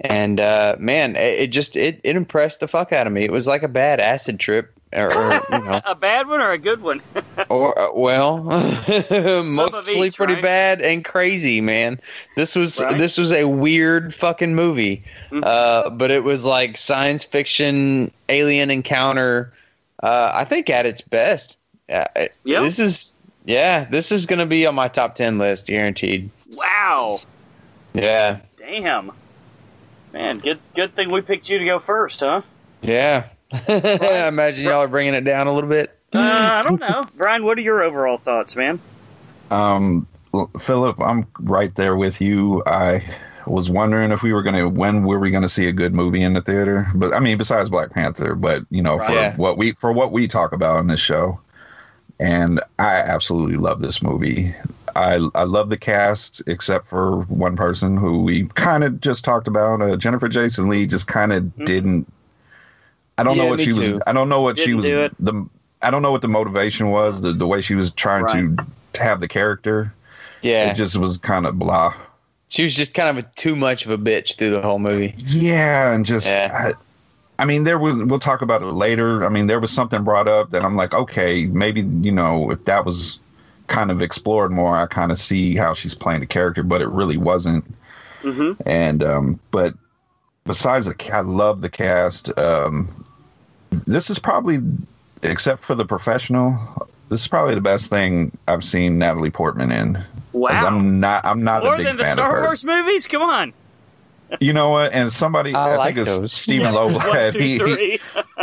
and uh, man, it, it just it, it impressed the fuck out of me. It was like a bad acid trip, or, or you know, A bad one or a good one? or uh, well, mostly each, pretty right? bad and crazy, man. This was Right. this was a weird fucking movie, Mhm. uh, but it was like science fiction alien encounter. Uh, I think at its best. Uh, Yep. This is yeah. This is gonna be on my top ten list, guaranteed. wow, Yeah, damn, man, good good thing we picked you to go first, huh? yeah. I imagine y'all are bringing it down a little bit. Uh, I don't know, Brian. What are your overall thoughts, man? Um, Philip, I'm right there with you. I was wondering if we were gonna when were we gonna see a good movie in the theater, but I mean besides Black Panther, but you know for Yeah. what we for what we talk about in this show, and I absolutely love this movie. I I love the cast except for one person who we kind of just talked about. Uh, Jennifer Jason Leigh just kind of Mhm. didn't. I don't know what she too. was. I don't know what she Didn't was. do it. The I don't know what the motivation was. The the way she was trying to have the character. Yeah, It just was kind of blah. she was just kind of a, too much of a bitch through the whole movie. Yeah, and just Yeah. I, I mean, there was. We'll talk about it later. I mean, there was something brought up that I'm like, okay, maybe you know, if that was kind of explored more, I kind of see how she's playing the character, but it really wasn't. hmm And um, but besides the, I love the cast. Um, this is probably, except for the professional, this is probably the best thing I've seen Natalie Portman in. Wow. I'm not. I'm not More a big than the fan Star. Wars movies? Come on. You know what? And somebody, I I, like think it's those. Stephen One, Loblad. two, he, he.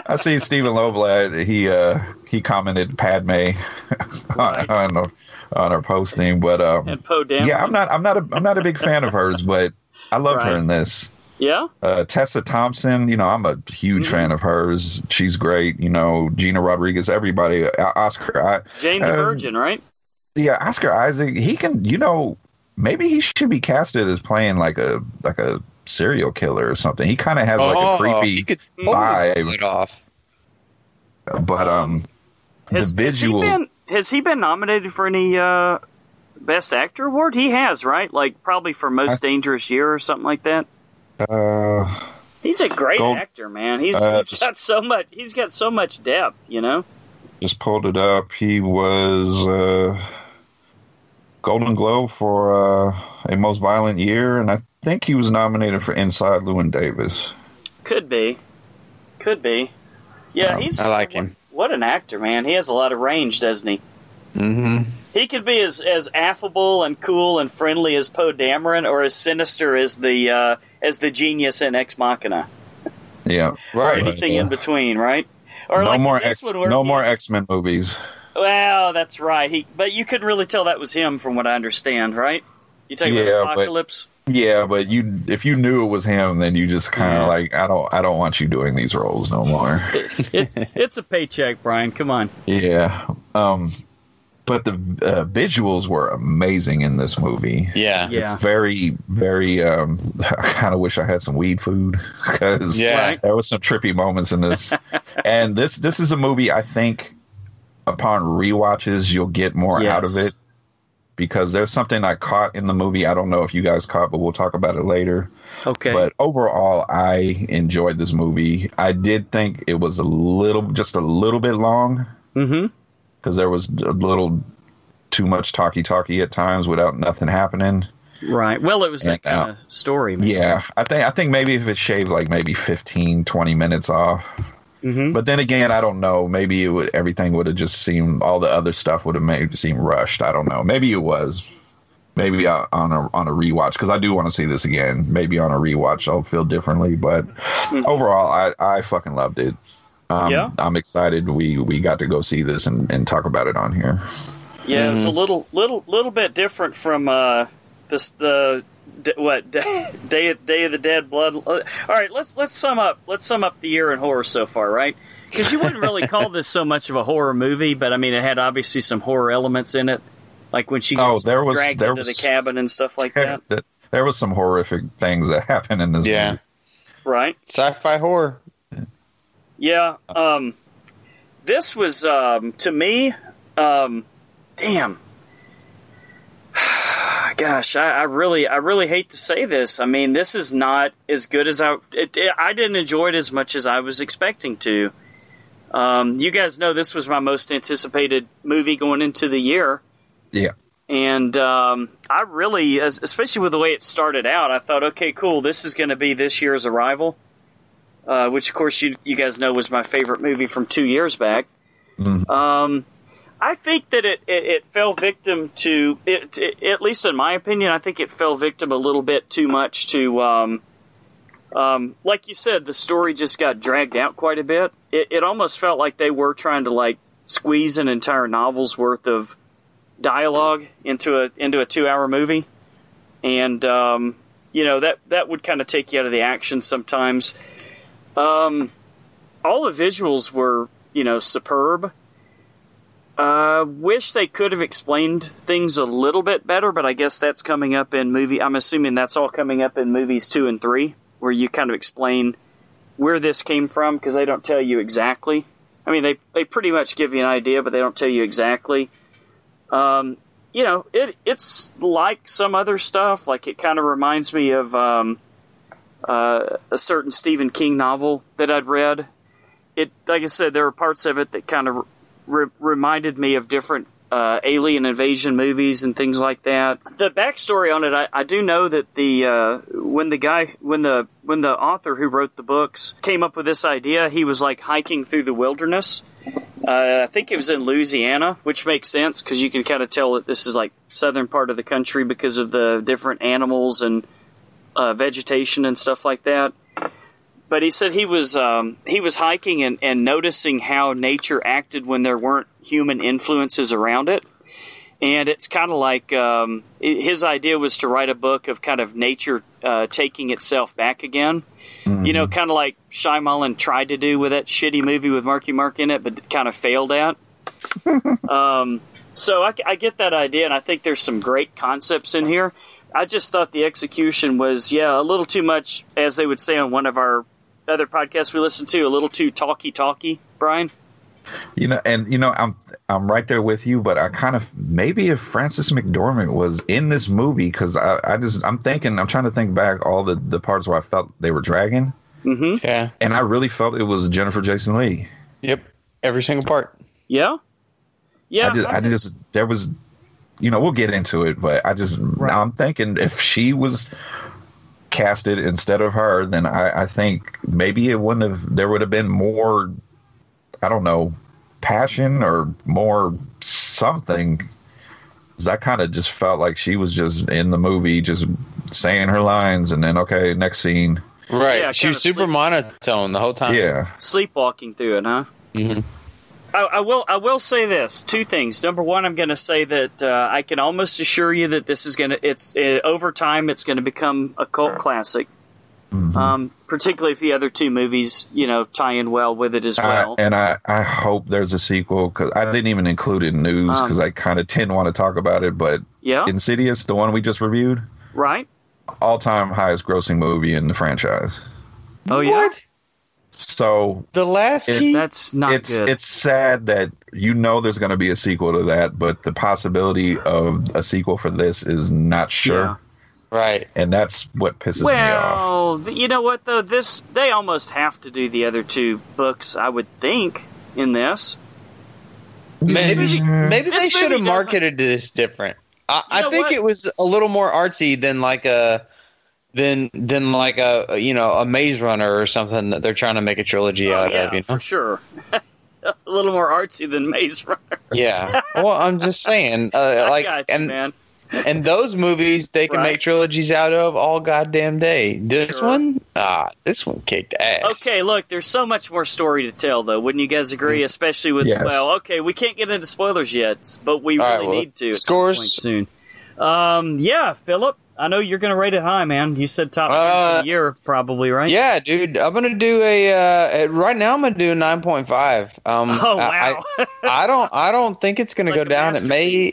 I see Stephen Loblad. He uh he commented Padme Right. on on, on her posting, but um and Poe yeah, I'm not I'm not a I'm not a big fan of hers, but I loved her in this. Yeah? Uh, Tessa Thompson, you know, I'm a huge Mhm. fan of hers. She's great. You know, Gina Rodriguez, everybody, uh, Oscar, I, Jane the Um, Virgin, right? yeah, Oscar Isaac. He can, you know, maybe he should be casted as playing like a like a serial killer or something. He kind of has like a Oh, creepy you could totally vibe. pull it off. but um Has, the visual Has he, been, has he been nominated for any uh, Best Actor award? He has, right? Like probably for Most Dangerous Year or something like that. Uh He's a great Gold- actor, man. He's, Uh, he's just- got so much. He's got so much depth, you know. just pulled it up he was uh golden globe for uh a most violent year and i think he was nominated for inside Llewyn davis Could be, could be. Yeah, Um, he's. I like him. What an actor, man! He has a lot of range, doesn't he? Mm-hmm. He could be as, as affable and cool and friendly as Poe Dameron, or as sinister as the uh, as the genius in Ex Machina, yeah or Right. anything yeah. in between, right? Or no like more X, no he- more x-men movies Well, that's right. He, but you couldn't really tell that was him, from what I understand, right? You talking Yeah, about but- Apocalypse? yeah but you if you knew it was him then you just kind of Yeah. like i don't i don't want you doing these roles no more it's it's a paycheck, Brian. Come on. yeah um but the uh, visuals were amazing in this movie Yeah. Yeah. it's very very um i kind of wish i had some weed food because Yeah. Right. there was some trippy moments in this and this this is a movie i think upon rewatches you'll get more out of it because there's something i caught in the movie i don't know if you guys caught but we'll talk about it later Okay. but overall i enjoyed this movie i did think it was a little just a little bit long mm-hmm. Because there was a little too much talky talky at times without nothing happening Right. Well, it was that And, uh, kind of story. Man. yeah i think i think maybe if it shaved like maybe 15 20 minutes off Mm-hmm. But then again, I don't know. Maybe it would everything would have just seemed all the other stuff would have made it seem rushed. I don't know. Maybe it was. Maybe uh, on a on a rewatch because I do want to see this again. Maybe on a rewatch I'll feel differently. But overall, I I fucking loved it. Um, Yeah? I'm excited. We we got to go see this and, and talk about it on here. Yeah, it's a little, little, little bit different from uh, this the d- what day Day of, Day of the Dead Blood. uh, All right, let's let's sum up. Let's sum up the year in horror so far, right? Because you wouldn't really call this so much of a horror movie, but I mean, it had obviously some horror elements in it, like when she Oh, there was- dragged there into was- the cabin and stuff like that, That- there was some horrific things that happened in this Yeah. movie. right? Sci-fi horror. Yeah. Um, this was um, to me. Um, damn. Gosh, I, I really, I really hate to say this. I mean, this is not as good as I. It, it, I didn't enjoy it as much as I was expecting to. Um, you guys know this was my most anticipated movie going into the year, Yeah. and um, I really, especially with the way it started out, I thought, okay, cool, this is going to be this year's Arrival, uh, which of course you you guys know was my favorite movie from two years back. Mhm. Um, I think that it, it, it fell victim to it, it, at least in my opinion. I think it fell victim a little bit too much to, um, um, like you said, the story just got dragged out quite a bit. It, it almost felt like they were trying to like squeeze an entire novel's worth of dialogue into a into a two hour movie, and um, you know that that would kind of take you out of the action sometimes. Um, all the visuals were you know superb. Uh, wish they could have explained things a little bit better, but I guess that's coming up in movie. I'm assuming that's all coming up in movies two and three, where you kind of explain where this came from because they don't tell you exactly. I mean, they they pretty much give you an idea, but they don't tell you exactly. Um, you know, it it's like some other stuff. Like it kind of reminds me of um, uh, a certain Stephen King novel that I'd read. It, like I said, there were parts of it that kind of re- reminded me of different uh, alien invasion movies and things like that. The backstory on it, I, I do know that the uh, when the guy when the when the author who wrote the books came up with this idea, he was like hiking through the wilderness. Uh, I think it was in Louisiana, which makes sense because you can kind of tell that this is like southern part of the country because of the different animals and uh, vegetation and stuff like that but he said he was um, he was hiking and, and noticing how nature acted when there weren't human influences around it. And it's kind of like um, his idea was to write a book of kind of nature uh, taking itself back again. Mm-hmm. You know, kind of like Shyamalan tried to do with that shitty movie with Marky Mark in it, but kind of failed at. um, so I, I get that idea, and I think there's some great concepts in here. I just thought the execution was, yeah, a little too much, as they would say on one of our other podcasts we listened to, a little too talky talky, Brian. You know, and you know, I'm I'm right there with you, but I kind of maybe if Frances McDormand was in this movie, because I, I just I'm thinking I'm trying to think back all the the parts where I felt they were dragging. Mm-hmm. Yeah, and I really felt it was Jennifer Jason Leigh. Yep, every single part. Yeah, yeah. I just, I just, there was, you know, we'll get into it, but I just right. I'm thinking if she was casted instead of her, then I, I think maybe it wouldn't have. There would have been more. I don't know, passion or more something. I kind of just felt like she was just in the movie, just saying her lines, and then okay, next scene. Right, yeah, she was super sleep- monotone the whole time. Yeah, sleepwalking through it, huh? Mm-hmm. I, I, will. I will say this: two things. Number one, I'm going to say that uh, I can almost assure you that this is going to. It's uh, over time. It's going to become a cult classic. Mm-hmm. Um, particularly if the other two movies, you know, tie in well with it as well. I, and I, I hope there's a sequel because I didn't even include it in news because um, I kind of didn't want to talk about it. But yeah, Insidious, the one we just reviewed, right? All time highest grossing movie in the franchise. Oh yeah. What? So the last it, that's not it's good. it's sad that you know there's going to be a sequel to that, but the possibility of a sequel for this is not sure. Yeah. Right, and that's what pisses well, me off. Well, you know what though, this they almost have to do the other two books, I would think, in this. Maybe maybe they should have marketed this different. I, I think what? it was a little more artsy than like a than than like a you know a Maze Runner or something that they're trying to make a trilogy oh, out yeah, of. You know, for sure. a little more artsy than Maze Runner. yeah. Well, I'm just saying, uh, like, you, and man. and those movies they can right. make trilogies out of all goddamn day. This sure. one, ah, this one kicked ass. Okay, look, there's so much more story to tell, though. Wouldn't you guys agree? Mm. Especially with yes. well, okay, we can't get into spoilers yet, but we all really right, well, need to. Scores soon. Um, yeah, Philip. I know you're going to rate it high, man. You said top uh, of the year, probably, right? Yeah, dude. I'm going to do a uh, right now. I'm going to do a nine point five. Um, oh wow! I, I, don't. I don't think it's going like to go down. It may.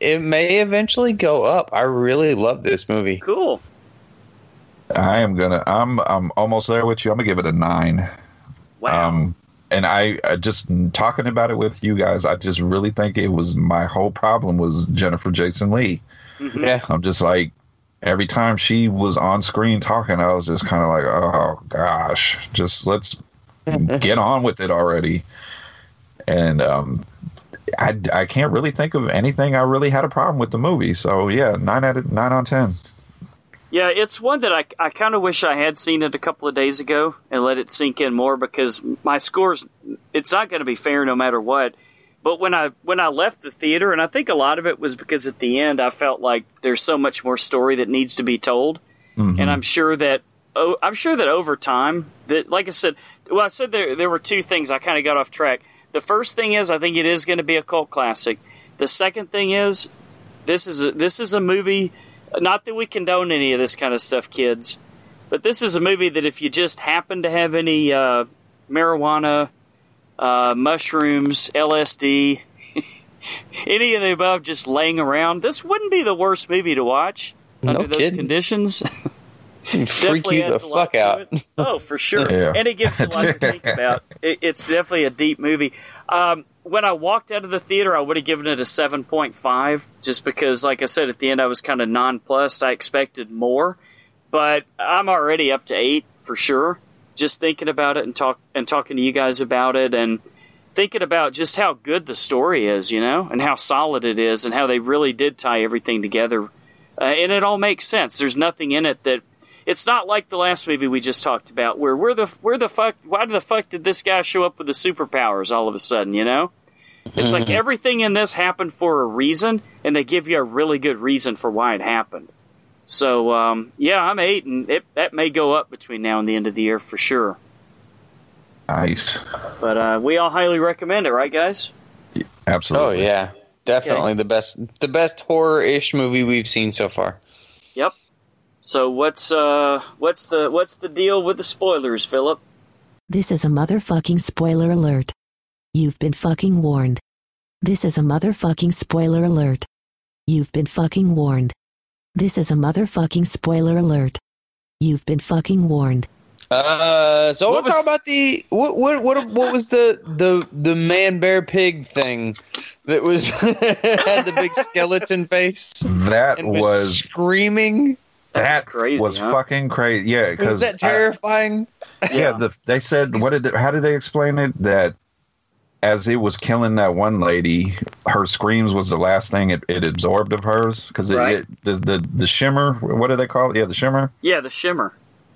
It may eventually go up. I really love this movie. Cool. I am gonna. I'm. I'm almost there with you. I'm gonna give it a nine. Wow. Um, and I, I just talking about it with you guys. I just really think it was my whole problem was Jennifer Jason Leigh. Mm-hmm. Yeah. I'm just like every time she was on screen talking, I was just kind of like, oh gosh, just let's get on with it already. And um, I, I can't really think of anything I really had a problem with the movie. So yeah, nine out of nine on ten. Yeah, it's one that I, I kind of wish I had seen it a couple of days ago and let it sink in more because my scores, it's not going to be fair no matter what. But when I when I left the theater, and I think a lot of it was because at the end I felt like there's so much more story that needs to be told, mm-hmm. and I'm sure that oh, I'm sure that over time that like I said, well I said there there were two things I kind of got off track. The first thing is I think it is going to be a cult classic. The second thing is this is a, this is a movie. Not that we condone any of this kind of stuff, kids, but this is a movie that if you just happen to have any uh, marijuana uh, mushrooms, LSD, any of the above, just laying around, this wouldn't be the worst movie to watch No under those kidding. conditions. Freak definitely you the adds a lot fuck out. Oh, for sure. Yeah. And it gives you a lot to think about. It, it's definitely a deep movie. Um, when I walked out of the theater, I would have given it a 7.5, just because, like I said, at the end I was kind of nonplussed. I expected more, but I'm already up to 8 for sure. Just thinking about it and talk and talking to you guys about it and thinking about just how good the story is, you know, and how solid it is and how they really did tie everything together. Uh, and it all makes sense. There's nothing in it that it's not like the last movie we just talked about, where where the where the fuck why the fuck did this guy show up with the superpowers all of a sudden? You know, it's like everything in this happened for a reason, and they give you a really good reason for why it happened. So um, yeah, I'm eight, and it that may go up between now and the end of the year for sure. Nice. But uh, we all highly recommend it, right, guys? Oh Absolutely. Oh yeah, definitely the best the best horror ish movie we've seen so far. Yep. So what's uh what's the what's the deal with the spoilers, Philip? This is a motherfucking spoiler alert. You've been fucking warned. This is a motherfucking spoiler alert. You've been fucking warned. This is a motherfucking spoiler alert. You've been fucking warned. Uh, so What we'll talk was- about the what what what what was the the the man bear pig thing that was had the big skeleton face That and was, was screaming. that crazy, was huh? fucking crazy. Yeah, Was because that terrifying? yeah, the, they said what did it, how did they explain it that as it was killing that one lady, her screams was the last thing it, it absorbed of hers because it, Right. it the, the the shimmer what do they call it? Yeah, the shimmer. Yeah, the shimmer.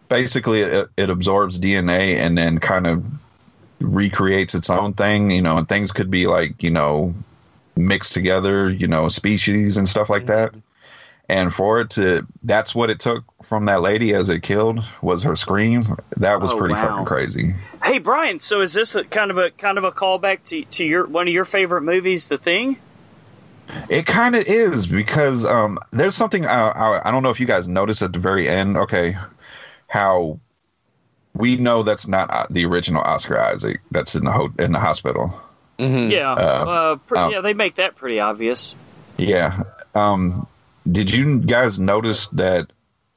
Basically, it, it absorbs DNA and then kind of recreates its own thing. You know, and things could be like you know mixed together. You know, species and stuff like that. Mm-hmm. And for it to, that's what it took from that lady as it killed was her scream. That was Oh, pretty wow. fucking crazy. Hey Brian, so is this a, kind of a kind of a callback to to your one of your favorite movies, The Thing? It kind of is because um, there's something I, I, I don't know if you guys noticed at the very end. Okay, how we know that's not uh, the original Oscar Isaac that's in the ho- in the hospital. Mhm. Yeah, uh, Uh, pre- um, yeah, they make that pretty obvious. Yeah. Um, did you guys notice that?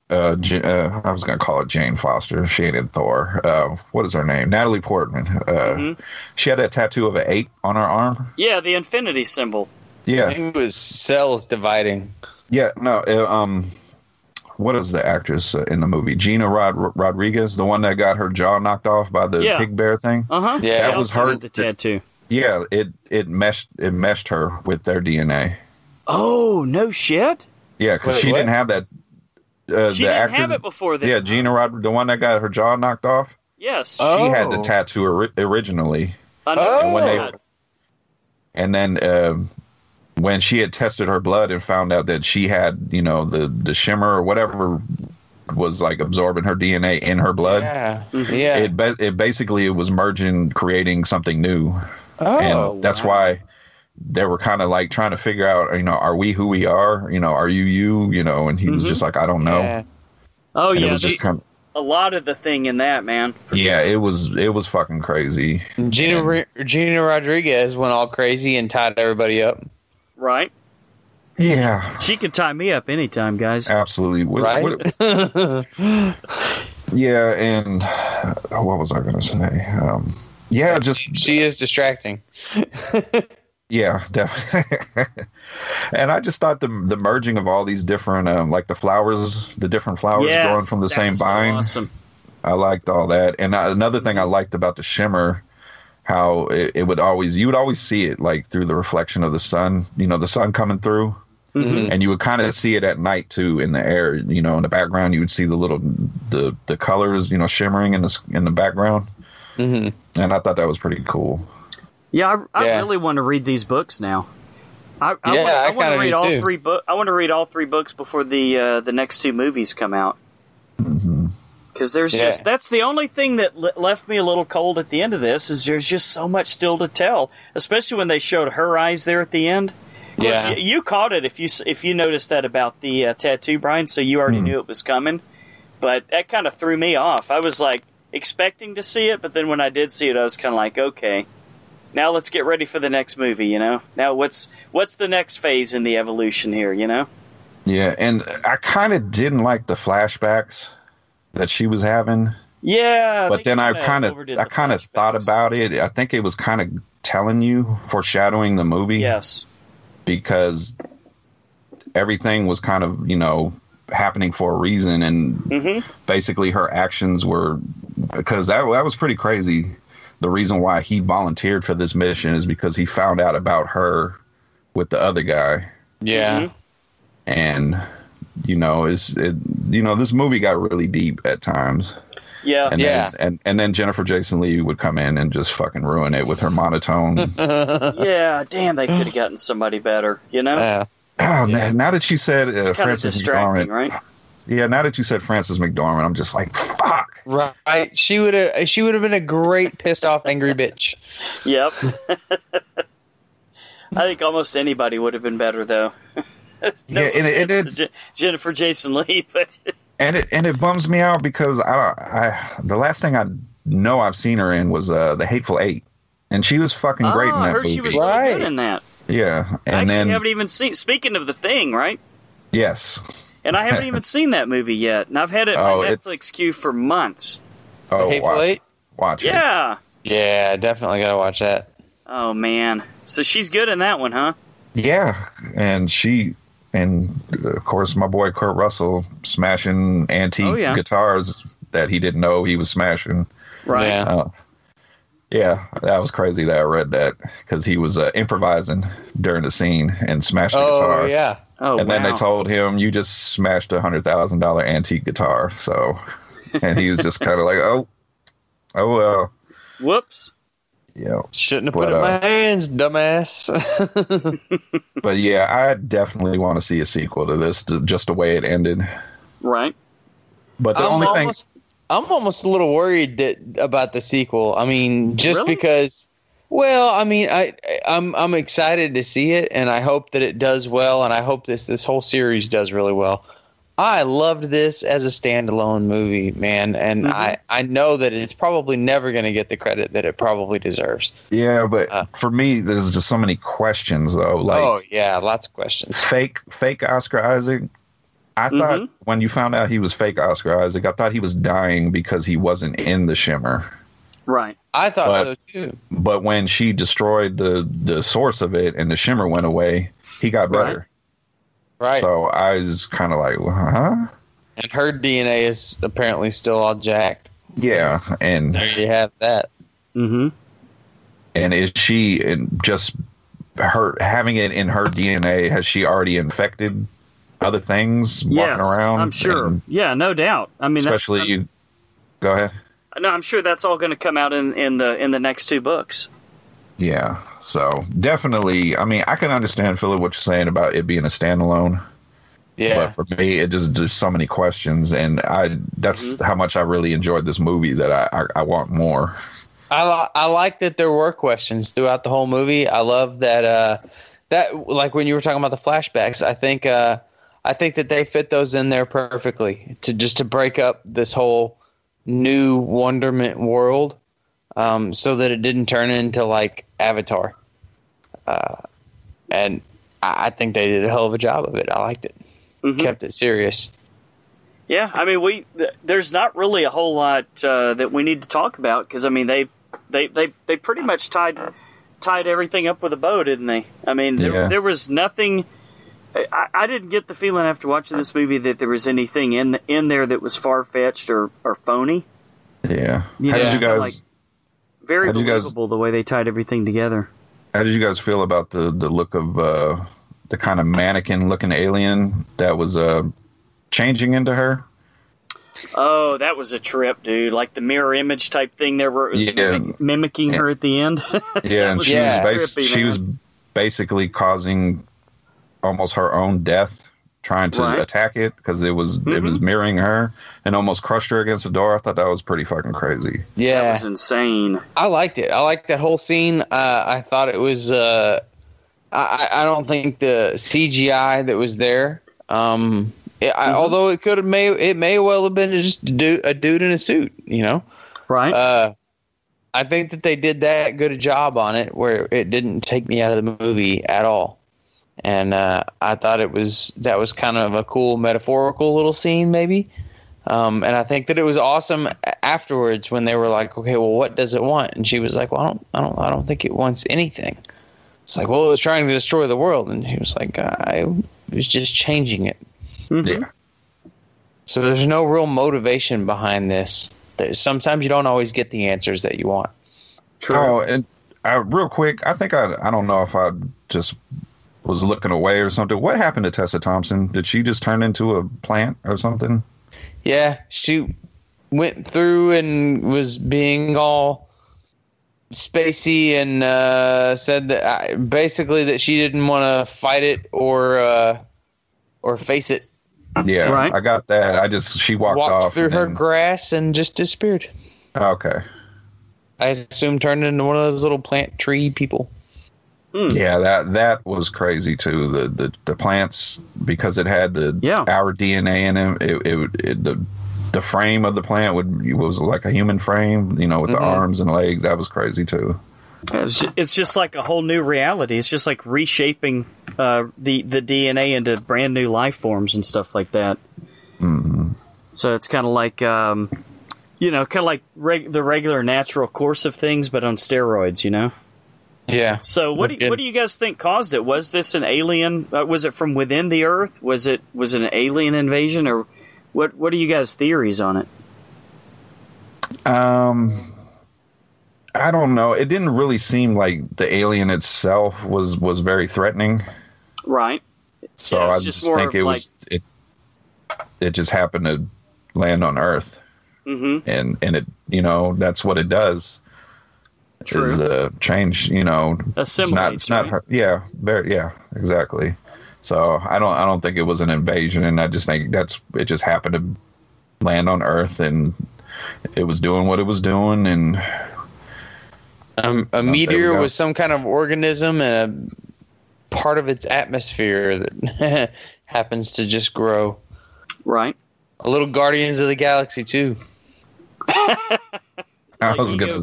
Uh, J- uh, I was gonna call it Jane Foster. She ain't in Thor. Uh, what is her name? Natalie Portman. Uh, Mhm. She had that tattoo of an eight on her arm. Yeah, the infinity symbol. Yeah. It was cells dividing. Yeah, no. uh, Um, what is the actress uh, in the movie? Gina Rod- Rodriguez, the one that got her jaw knocked off by the Yeah. pig bear thing. Uh huh. Yeah, That was her- The tattoo. Yeah, it it meshed it meshed her with their DNA. Oh no shit! Yeah, because she what? didn't have that. Uh, She the didn't actor, have it before then. yeah, Gina Rod, the one that got her jaw knocked off. Yes, Oh. She had the tattoo ori- originally, I know Oh. when they- and then um, when she had tested her blood and found out that she had, you know, the the shimmer or whatever was like absorbing her DNA in her blood. Yeah, Mhm. yeah. it, it basically it was merging creating something new oh, and that's wow. why they were kind of like trying to figure out you know are we who we are you know are you you you know and he was Mhm. just like i don't know Yeah. Oh and yeah, it was just kind of a lot of the thing in that man. yeah it was it was fucking crazy Gina Ro- Gina Rodriguez went all crazy and tied everybody up. Right? yeah She could tie me up anytime, guys. absolutely What- Right? what- yeah and what was i gonna say um yeah just she is distracting. Yeah, definitely. and I just thought the the merging of all these different, um, like the flowers, the different flowers Yes, growing from the same vine. awesome. I liked all that. And uh, another thing I liked about the shimmer, how it, it would always you would always see it like through the reflection of the sun. You know, the sun coming through, Mhm. and you would kind of see it at night too in the air. You know, in the background, you would see the little the the colors, you know, shimmering in the in the background. hmm And I thought that was pretty cool. Yeah, I, I Yeah. really want to read these books now. I, I Yeah, want, I I want to read all too. three book. I want to read all three books before the uh, the next two movies come out. Because there's Yeah. just that's the only thing that le- left me a little cold at the end of this is there's just so much still to tell, especially when they showed her eyes there at the end. Course, Yeah. you, you caught it if you if you noticed that about the uh, tattoo, Brian. So you already Hmm. knew it was coming, but that kind of threw me off. I was like expecting to see it, but then when I did see it, I was kind of like, okay, now let's get ready for the next movie. You know, now what's what's the next phase in the evolution here? You know. Yeah, and I kind of didn't like the flashbacks that she was having. Yeah, but then I kind of I kind of thought about it. I think it was kind of telling you, foreshadowing the movie. Yes. because everything was kind of you know happening for a reason, and hmm basically her actions were because that that was pretty crazy. The reason why he volunteered for this mission is because he found out about her with the other guy, Yeah. Mhm. and you know, is it you know this movie got really deep at times. Yeah. And Yeah. then, and and then Jennifer Jason Leigh would come in and just fucking ruin it with her monotone. yeah. Damn, they could have gotten somebody better. You know. Yeah. oh, man, now that you said uh, it's kind of distracting, McDormand, right? Yeah, now that you said Frances McDormand, I'm just like, fuck. Right. She would have. She would have been a great pissed off angry bitch. Yep. I think almost anybody would have been better, though. no Yeah, and it- it offense did- to Je- Jennifer Jason Leigh, but and it and it bums me out because I, I the last thing I know I've seen her in was uh, the Hateful Eight, and she was fucking great oh, in I that heard movie. she was really Right. good in that. yeah, I and actually then haven't even seen. Speaking of the thing, right? yes, And I haven't even seen that movie yet, and I've had it in Oh, my it's- Netflix queue for months. oh Hateful watch, Eight? watch it. Yeah. Yeah, definitely gotta watch that. Oh man. So she's good in that one, huh? Yeah, and she and of course my boy Kurt Russell smashing antique Oh, yeah. guitars that he didn't know he was smashing. Right. Yeah. Uh, yeah, that was crazy that I read that because he was uh, improvising during the scene and smashed the Oh guitar. yeah. Oh and wow. then they told him you just smashed a hundred thousand dollar antique guitar. So, and he was just kind of like, oh, oh well, Whoops. yeah. Shouldn't have But, put it in uh, my hands, dumbass. But yeah, I definitely want to see a sequel to this, to just the way it ended. Right. But the I'm only thing, I'm almost a little worried that about the sequel. I mean, just Really? because. Well, I mean, I I'm I'm excited to see it, and I hope that it does well, and I hope this this whole series does really well. I loved this as a standalone movie, man, and Mhm. I I know that it's probably never going to get the credit that it probably deserves. yeah, but Uh. for me, there's just so many questions though. Like oh yeah, lots of questions. fake, fake Oscar Isaac. I thought Mhm. when you found out he was fake Oscar Isaac, I thought he was dying because he wasn't in the Shimmer. Right. I thought But- so too. But when she destroyed the the source of it and the Shimmer went away, he got Right. better. Right, So I was kind of like, huh? and her DNA is apparently still all jacked. Yeah, and There you have that. Mm-hmm. and is she and just her having it in her DNA? Has she already infected other things walking Yes, around? I'm sure. And yeah, no doubt. I mean, especially that's, you. Go ahead. No, I'm sure that's all going to come out in, in the in the next two books. Yeah. So definitely, I mean, I can understand Philip what you're saying about it being a standalone. Yeah, But for me, it just there's so many questions, and I that's Mm-hmm. how much I really enjoyed this movie that I I, I want more. I li- I like that there were questions throughout the whole movie. I love that uh that like when you were talking about the flashbacks. I think uh I think that they fit those in there perfectly to just to break up this whole new wonderment world, um, so that it didn't turn into like Avatar. Uh, and I, I think they did a hell of a job of it. I liked it. Mhm. Kept it serious. Yeah, I mean, we th- there's not really a whole lot uh, that we need to talk about because I mean they they they they pretty much tied tied everything up with a bow, didn't they? I mean, there, Yeah. there was nothing. I, I didn't get the feeling after watching this movie that there was anything in in there that was far fetched or, or phony. Yeah. You how did you guys? like very How'd guys- believable the way they tied everything together. How did you guys feel about the the look of uh, the kind of mannequin looking alien that was uh, changing into her? Oh, that was a trip, dude! Like the mirror image type thing. There were Yeah. mimic- mimicking her at the end. Yeah, and she Yeah. was bas- trippy, she was basically causing almost her own death, trying to Right. attack it because it was it Mhm. was mirroring her and almost crushed her against the door. I thought that was pretty fucking crazy. Yeah, That was insane. I liked it. I liked that whole scene. Uh, I thought it was. Uh, I, I don't think the CGI that was there. Um, it, I, Mhm. although it could have may it may well have been just a dude, a dude in a suit. You know. Right? Uh, I think that they did that good a job on it where it didn't take me out of the movie at all. And uh, I thought it was that was kind of a cool metaphorical little scene, maybe. Um, and I think that it was awesome afterwards when they were like, "Okay, well, what does it want?" And she was like, "Well, I don't, I don't, I don't think it wants anything." It's like, "Well, it was trying to destroy the world," and he was like, "I was just changing it." Yeah. So there's no real motivation behind this. Sometimes you don't always get the answers that you want. True. Oh, and uh, real quick, I think I I don't know if I just was looking away or something. What happened to Tessa Thompson? Did she just turn into a plant or something? Yeah, she went through and was being all spacey and uh, said that I, basically that she didn't want to fight it or uh, or face it. Yeah, Right. I got that. I just she walked, Walked off through her then- grass and just disappeared. Okay. I assume turned into one of those little plant tree people. Yeah, that that was crazy too. The the, the plants because it had the Yeah. our DNA in it. It, it, it the the frame of the plant would was like a human frame, you know, with Mhm. the arms and legs. That was crazy too. It's just, like a whole new reality. It's just like reshaping uh, the the DNA into brand new life forms and stuff like that. hmm So it's kind of like, um, you know, kind of like reg- the regular natural course of things, but on steroids. You know. Yeah. So what do you, what do you guys think caused it? Was this an alien? Uh, was it from within the Earth? Was it was it an alien invasion, or what? What are you guys' theories on it? Um, I don't know. It didn't really seem like the alien itself was was very threatening. Right. So Yeah, I just just think of it was it. It just happened to land on Earth, Mm-hmm. and and it you know that's what it does. True. Is uh, change you know it's not Assimilates, it's not right? her yeah very yeah exactly. So I don't I don't think it was an invasion, and I just think that's it just happened to land on Earth, and it was doing what it was doing, and Um, a there we meteor go. was some kind of organism and a part of its atmosphere that happens to just grow. Right. A little Guardians of the Galaxy too. I was ego. gonna.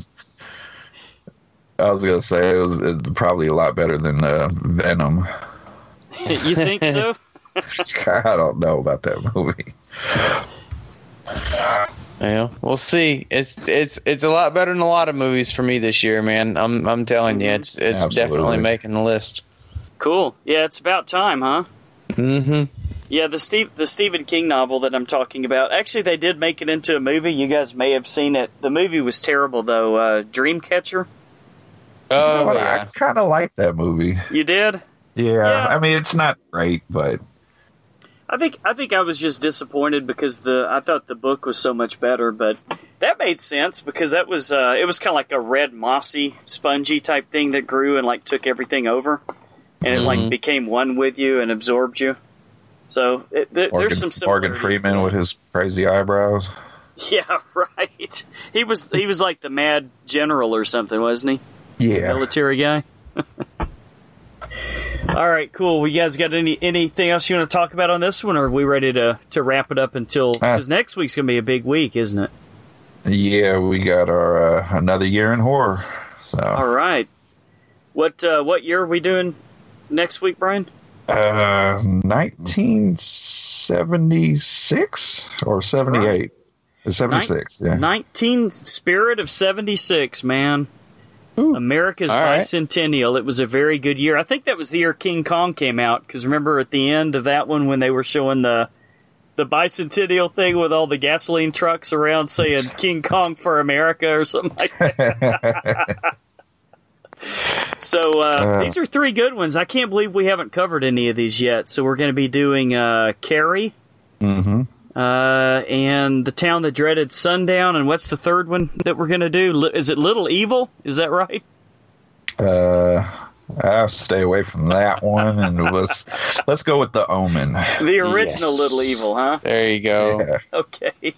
I was gonna say it was probably a lot better than uh, Venom. you think so? I don't know about that movie. Yeah, we'll see. It's it's it's a lot better than a lot of movies for me this year, man. I'm I'm telling you, it's it's Absolutely. definitely making the list. Cool. Yeah, it's about time, huh? Mm-hmm. Yeah, the Steve the Stephen King novel that I'm talking about. Actually, they did make it into a movie. You guys may have seen it. The movie was terrible though. Uh, Dreamcatcher. Oh But yeah. I kind of like that movie. You did? Yeah, Yeah. I mean it's not great, but I think I think I was just disappointed because the I thought the book was so much better, but that made sense because that was uh, it was kind of like a red mossy, spongy type thing that grew and like took everything over, and it like Mhm. became one with you and absorbed you. So it, th- Morgan, there's some Morgan. Freeman with his crazy eyebrows. Yeah, right. He was he was like the mad general or something, wasn't he? Yeah, Military guy. All right, cool. You guys got any anything else you want to talk about on this one, or are we ready to to wrap it up until because next week's gonna be a big week, isn't it? yeah, we got our uh, another year in horror. So All right. What uh, what year are we doing next week, Brian? uh, 1976 or 78. It's 76. Yeah. Nineteen Spirit of seventy six, man. America's All right. bicentennial. It was a very good year. I think that was the year King Kong came out. Because remember at the end of that one when they were showing the the bicentennial thing with all the gasoline trucks around saying King Kong for America or something like that. So uh, Uh. these are three good ones. I can't believe we haven't covered any of these yet. So we're going to be doing uh, Carrie, hmm uh, and the town that dreaded sundown. And what's the third one that we're going to do? Li- Is it Little Evil? Is that right? Uh, I'll stay away from that one, and let's let's go with the Omen. The original Yes. Little Evil, huh? There you go. Yeah. Okay.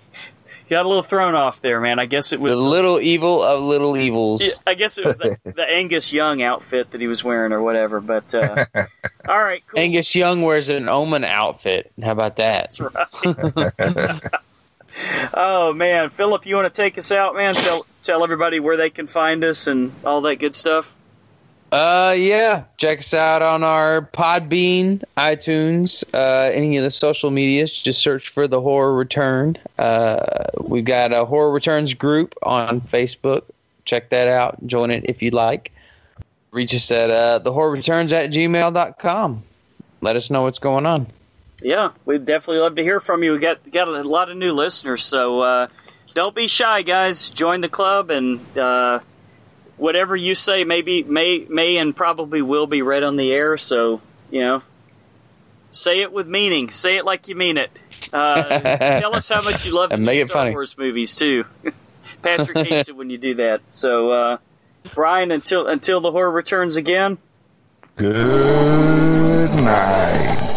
Got a little thrown off there, man. I guess it was. The little evil of little evils. Yeah, I guess it was the, the Angus Young outfit that he was wearing or whatever. But uh, all right, cool. Angus Young wears an Omen outfit. How about that? That's right. oh man, Philip, you want to take us out, man? Tell tell everybody where they can find us and all that good stuff? Uh, yeah. Check us out on our Podbean, iTunes, uh, any of the social medias. Just search for the Horror Return. Uh, we've got a Horror Returns group on Facebook. Check that out. Join it if you'd like. Reach us at uh, the Horror Returns at gmail.com. Let us know what's going on. Yeah, we'd definitely love to hear from you. We got got a lot of new listeners, so uh, don't be shy, guys. Join the club, and uh, whatever you say, maybe may may and probably will be read on the air. So you know, say it with meaning. Say it like you mean it. Uh, tell us how much you love the And make new it Star funny. Wars movies too. Patrick hates it when you do that. So, uh, Brian, until until the horror returns again. Good night.